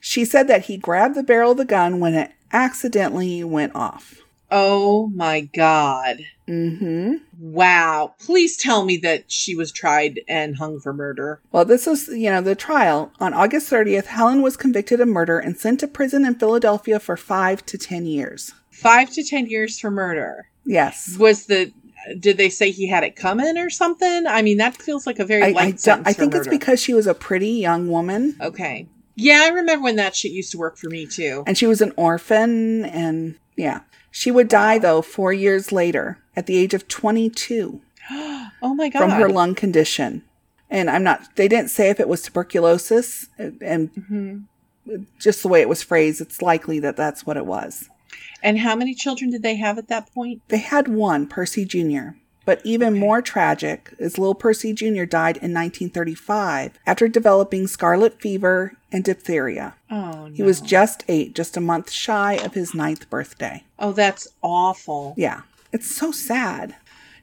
She said that he grabbed the barrel of the gun when it accidentally went off. Oh my god. Mm-hmm. Wow. Please tell me that she was tried and hung for murder. Well, this was, you know, the trial. On August 30th, Helen was convicted of murder and sent to prison in Philadelphia for five to 10 years. Five to ten years for murder. Yes. Was the did they say he had it coming or something? I mean, that feels like a very I, light I, sentence I think it's because she was a pretty young woman Okay. Yeah, I remember when that shit used to work for me too. and she was an orphan. And yeah. She would die, though, four years later at the age of 22 Oh my god. from her lung condition. And I'm not, they didn't say if it was tuberculosis. And Mhm. just the way it was phrased, it's likely that that's what it was. And how many children did they have at that point? They had one, Percy Jr., but even more tragic is little Percy Jr. died in 1935 after developing scarlet fever and diphtheria. Oh no. He was just eight, just a month shy of his ninth birthday. Oh, that's awful. Yeah, it's so sad.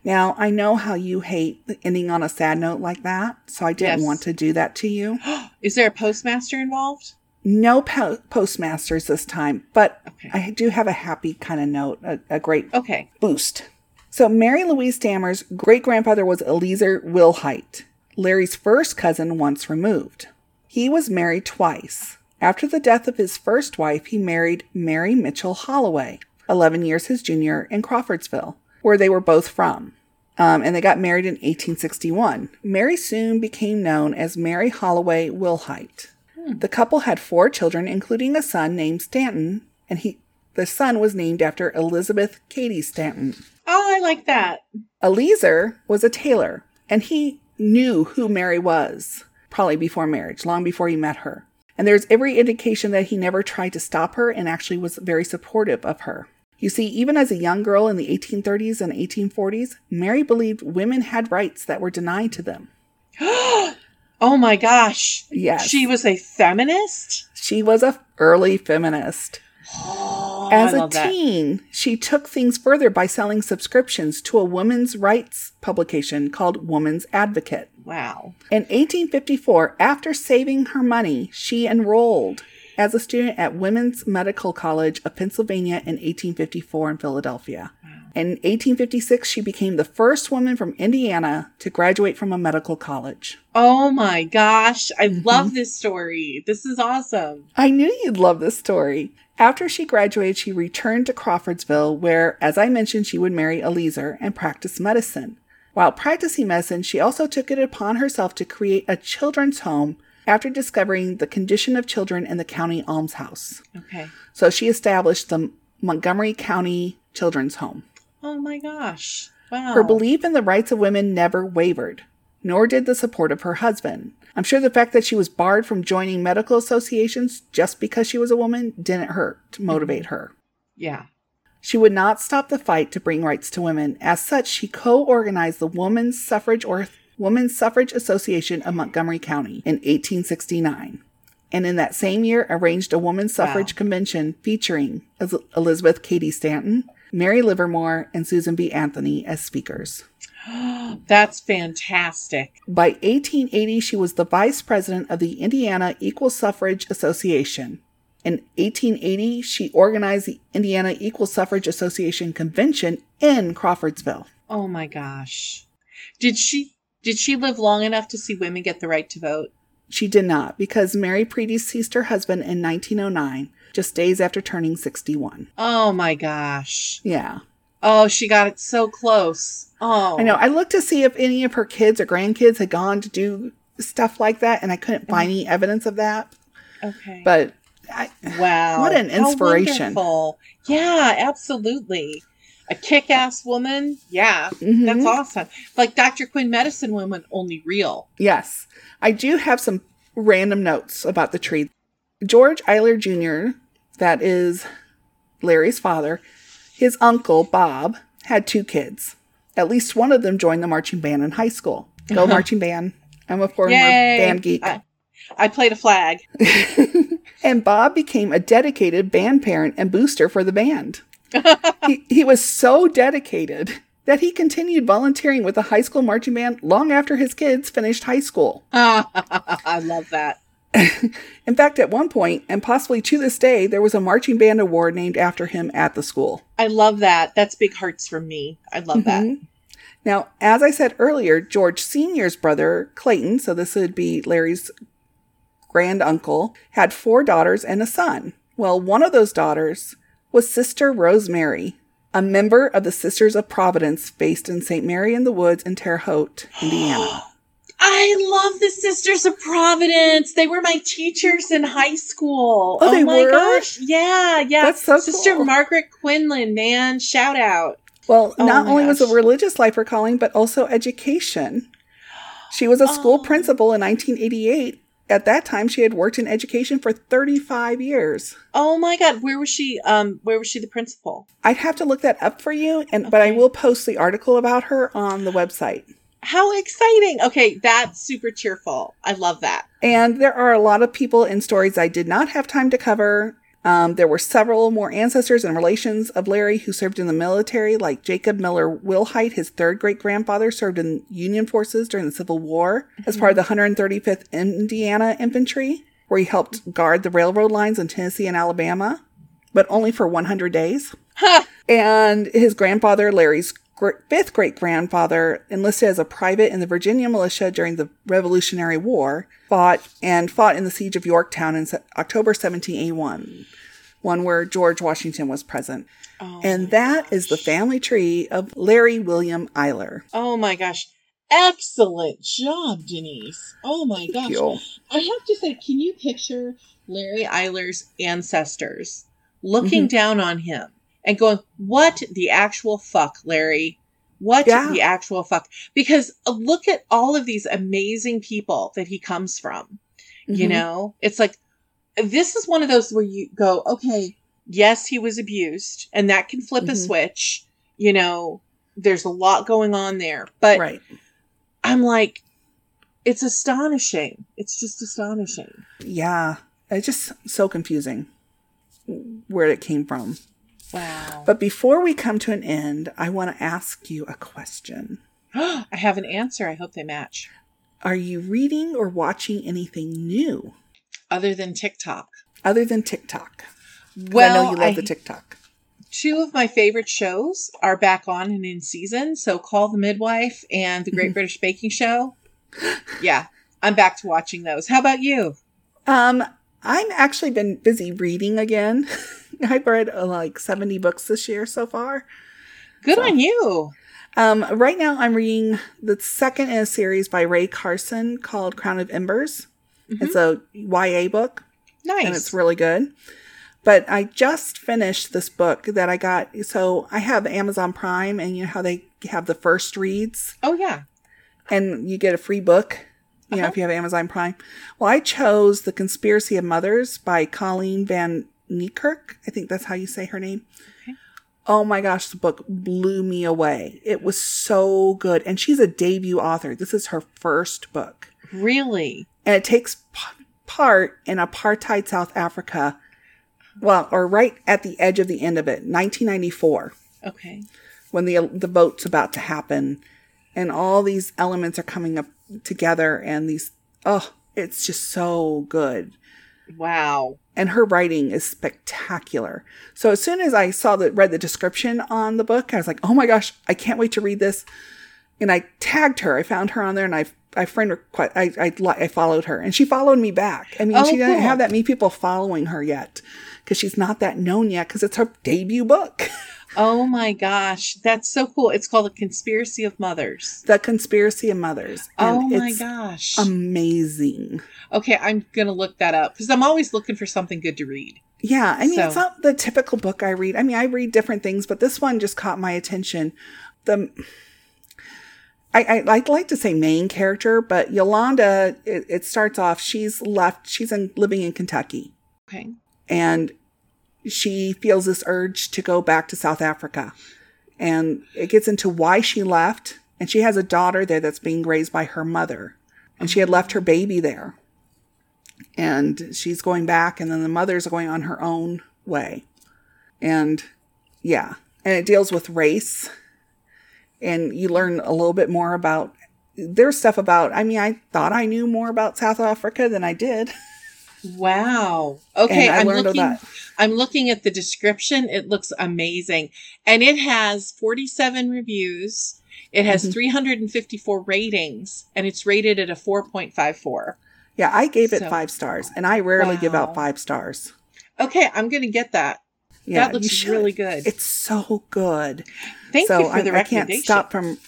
Now, I know how you hate ending on a sad note like that, so I didn't Yes. want to do that to you. Is there a postmaster involved? No po- postmasters this time, but Okay. I do have a happy kind of note, a, a great Okay. boost. So Mary Louise Stammer's great grandfather was Eliezer Wilhite, Larry's first cousin once removed. He was married twice. After the death of his first wife, he married Mary Mitchell Holloway, 11 years his junior, in Crawfordsville, where they were both from. Um, and they got married in 1861. Mary soon became known as Mary Holloway Wilhite. The couple had four children, including a son named Stanton, and he the son was named after Elizabeth Cady Stanton. Oh, I like that. Eliezer was a tailor, and he knew who Mary was, probably before marriage, long before he met her. And there's every indication that he never tried to stop her and actually was very supportive of her. You see, even as a young girl in the 1830s and 1840s, Mary believed women had rights that were denied to them. Oh my gosh. Yes. She was a feminist? She was a early feminist. Oh, As a love that. teen, she took things further by selling subscriptions to a women's rights publication called Woman's Advocate. Wow. In 1854, after saving her money, she enrolled as a student at Women's Medical College of Pennsylvania in 1854 in Philadelphia. In 1856, she became the first woman from Indiana to graduate from a medical college. Oh my gosh. I Mm-hmm. love this story. This is awesome. I knew you'd love this story. After she graduated, she returned to Crawfordsville, where, as I mentioned, she would marry Eliezer and practice medicine. While practicing medicine, she also took it upon herself to create a children's home after discovering the condition of children in the county almshouse. Okay. So she established the Montgomery County Children's Home. Oh my gosh. Wow. Her belief in the rights of women never wavered, nor did the support of her husband. I'm sure the fact that she was barred from joining medical associations just because she was a woman didn't hurt to motivate her. Yeah. She would not stop the fight to bring rights to women. As such, she co-organized the Women's Suffrage or Women's Suffrage Association of Montgomery County in 1869. And in that same year, arranged a women's suffrage Wow. convention featuring Elizabeth Cady Stanton, Mary Livermore, and Susan B. Anthony as speakers. That's fantastic. By 1880, she was the vice president of the Indiana Equal Suffrage Association. In 1880, she organized the Indiana Equal Suffrage Association convention in Crawfordsville. Oh my gosh. Did she did she live long enough to see women get the right to vote? She did not because Mary predeceased her husband in 1909, just days after turning 61. Oh my gosh. Yeah. Oh, she got it so close. Oh. I know. I looked to see if any of her kids or grandkids had gone to do stuff like that, and I couldn't find any evidence of that. Okay. But I, wow. what an inspiration. Yeah, absolutely. A kick-ass woman. Yeah. Mhm. That's awesome. Like Dr. Quinn Medicine Woman, only real. Yes. I do have some random notes about the tree. George Eyler Jr., that is Larry's father, his uncle, Bob, had two kids. At least one of them joined the marching band in high school. Go uh-huh. marching band. I'm a former Yay. band geek. I, I played a flag. and Bob became a dedicated band parent and booster for the band. he, he was so dedicated that he continued volunteering with the high school marching band long after his kids finished high school. I love that. In fact, at one point, and possibly to this day, there was a marching band award named after him at the school. I love that. That's big hearts from me. I love that. Mhm. Now, as I said earlier, George Sr.'s brother, Clayton, so this would be Larry's grand uncle, had four daughters and a son. Well, one of those daughters was Sister Rosemary, a member of the Sisters of Providence based in St. Mary in the Woods in Terre Haute, Indiana. I love the Sisters of Providence. They were my teachers in high school. Oh, they my were? gosh. Yeah, yeah. That's so Sister cool. Margaret Quinlan, man. Shout out. Well, Oh not only was a religious life her calling, but also education. She was a school Oh. principal in 1988. At that time, she had worked in education for 35 years. Oh my god, where was she um where was she the principal? I'd have to look that up for you, and but I will post the article about her on the website. How exciting. Okay, that's super cheerful. I love that. And there are a lot of people and stories I did not have time to cover. Um, there were several more ancestors and relations of Larry who served in the military, like Jacob Miller Wilhite. His third great grandfather served in Union forces during the Civil War as part of the 135th Indiana Infantry, where he helped guard the railroad lines in Tennessee and Alabama, but only for 100 days. And his grandfather, Larry's fifth great grandfather, enlisted as a private in the Virginia militia during the Revolutionary War, fought and fought in the siege of Yorktown in October 1781, one where George Washington was present. Oh, And that is the family tree of Larry William Eyler. oh my gosh. Excellent job, Denise. Oh my gosh. you. I have to say, can you picture Larry Eyler's ancestors looking mm-hmm. down on him and going, What the actual fuck, Larry? What Yeah. the actual fuck? Because uh, look at all of these amazing people that he comes from. You Mhm. know, it's like this is one of those where you go, Okay, yes, he was abused, and that can flip a Mhm. switch. You know, there's a lot going on there. But Right. I'm like, it's astonishing. It's just astonishing. Yeah. It's just so confusing where it came from. Wow. But before we come to an end, I want to ask you a question. I have an answer. I hope they match. Are you reading or watching anything new Other than TikTok. other than TikTok. Well, I know you love I- the TikTok. two of my favorite shows are back on and in season. So Call the Midwife and The Great Mhm. British Baking Show. Yeah, I'm back to watching those. How about you? Um, I'm actually been busy reading again. I've read uh, like 70 books this year so far. Good So- on you. Um, right now, I'm reading the second in a series by Rae Carson called Crown of Embers. It's a YA book, Nice. and it's really good. But I just finished this book that I got. So I have Amazon Prime, and you know how they have the first reads, oh yeah. and you get a free book. You know, Uh-huh. if you have Amazon Prime. Well, I chose The Conspiracy of Mothers by Colleen Van Niekerk. I think that's how you say her name. Okay. Oh my gosh, the book blew me away. It was so good. And she's a debut author. This is her first book. Really. And it takes p- part in apartheid South Africa. Well, or right at the edge of the end of it, 1994 Okay. when the the vote's about to happen and all these elements are coming up together and these oh it's just so good Wow. and her writing is spectacular so as soon as i saw that read the description on the book i was like oh my gosh i can't wait to read this and i tagged her i found her on there and i I friend request. I, I I followed her, and she followed me back. I mean, Oh, she didn't cool. have that many people following her yet, because she's not that known yet. Because it's her debut book. Oh my gosh. That's so cool. It's called The Conspiracy of Mothers. The Conspiracy of Mothers. And Oh my it's gosh. amazing. okay, I'm going to look that up because I'm always looking for something good to read. Yeah, I mean, it's not the typical book I read. I mean, I read different things, but this one just caught my attention. The I, I I'd like to say main character, but Yolanda. It, it starts off. She's left. She's in, living in Kentucky, Okay. and she feels this urge to go back to South Africa, and it gets into why she left. And she has a daughter there that's being raised by her mother, and she had left her baby there. And she's going back, and then the mother's going on her own way. And yeah, and it deals with race. And you learn a little bit more about there's stuff about I mean, I thought I knew more about South Africa than I did. Wow. Okay, I'm looking I'm looking at the description. It looks amazing. And it has 47 reviews. It has Mhm. 354 ratings and it's rated at a 4.54. Yeah, I gave it So- five stars, and I rarely give out five stars. Okay, I'm going to get that. Yeah, that looks really good. It's so good. Thank so you for I, the recommendation. I can't stop from.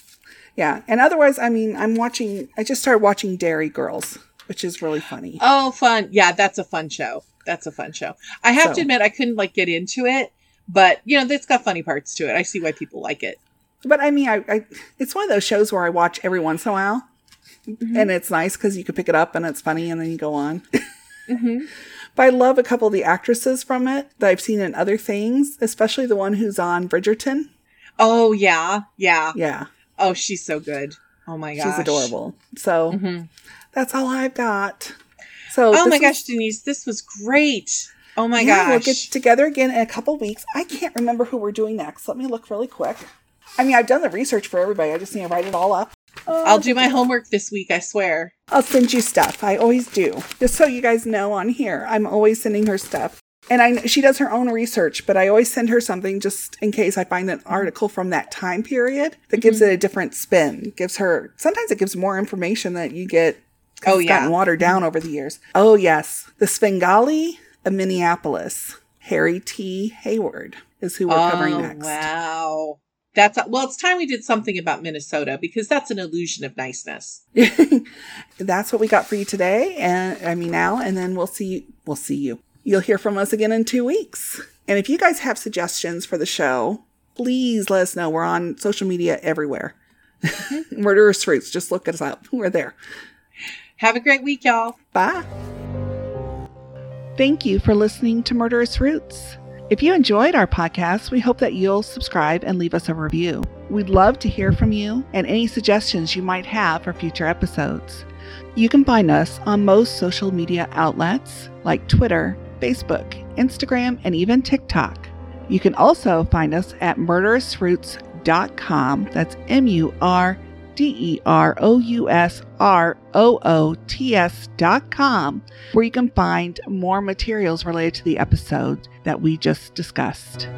Yeah, and otherwise, I mean, I'm watching. I just started watching Derry Girls, which is really funny. Oh, fun. Yeah, that's a fun show. That's a fun show. I have So- to admit I couldn't like get into it, but you know, it's got funny parts to it. I see why people like it. But I mean, I, I it's one of those shows where I watch every once in a while, Mm-hmm. and it's nice because you can pick it up and it's funny, and then you go on. hmm But I love a couple of the actresses from it that I've seen in other things, especially the one who's on Bridgerton. Oh yeah, yeah. Yeah, Oh, she's so good. Oh my gosh, she's adorable. So Mhm. That's all I've got. So Oh my was- gosh, Denise, this was great. Oh my yeah, gosh. we'll get together again in a couple weeks. I can't remember who we're doing next. Let me look really quick. I mean, I've done the research for everybody. I just need to write it all up. Uh, I'll do my homework this week, I swear. I'll send you stuff. I always do. Just so you guys know on here, I'm always sending her stuff. And I she does her own research, but I always send her something just in case I find an article from that time period that gives Mm-hmm. it a different spin. Gives her sometimes it gives more information that you get. Oh, it's gotten yeah. watered down over the years. Oh yes, the Svengali of Minneapolis, Harry T. Hayward is who we're covering oh next. wow. That's well, it's time we did something about Minnesota because that's an illusion of niceness. That's what we got for you today, and I mean now, and then we'll see. We'll see you. You'll hear from us again in two weeks. And if you guys have suggestions for the show, please let us know. We're on social media everywhere. Mm-hmm. Murderous Roots. Just look us up. We're there. Have a great week, y'all. Bye. Thank you for listening to Murderous Roots. If you enjoyed our podcast, we hope that you'll subscribe and leave us a review. We'd love to hear from you and any suggestions you might have for future episodes. You can find us on most social media outlets like Twitter, Facebook, Instagram, and even TikTok. You can also find us at murderousroots.com. That's M U R D E R O U S R O O T S dot com, where you can find more materials related to the episode that we just discussed.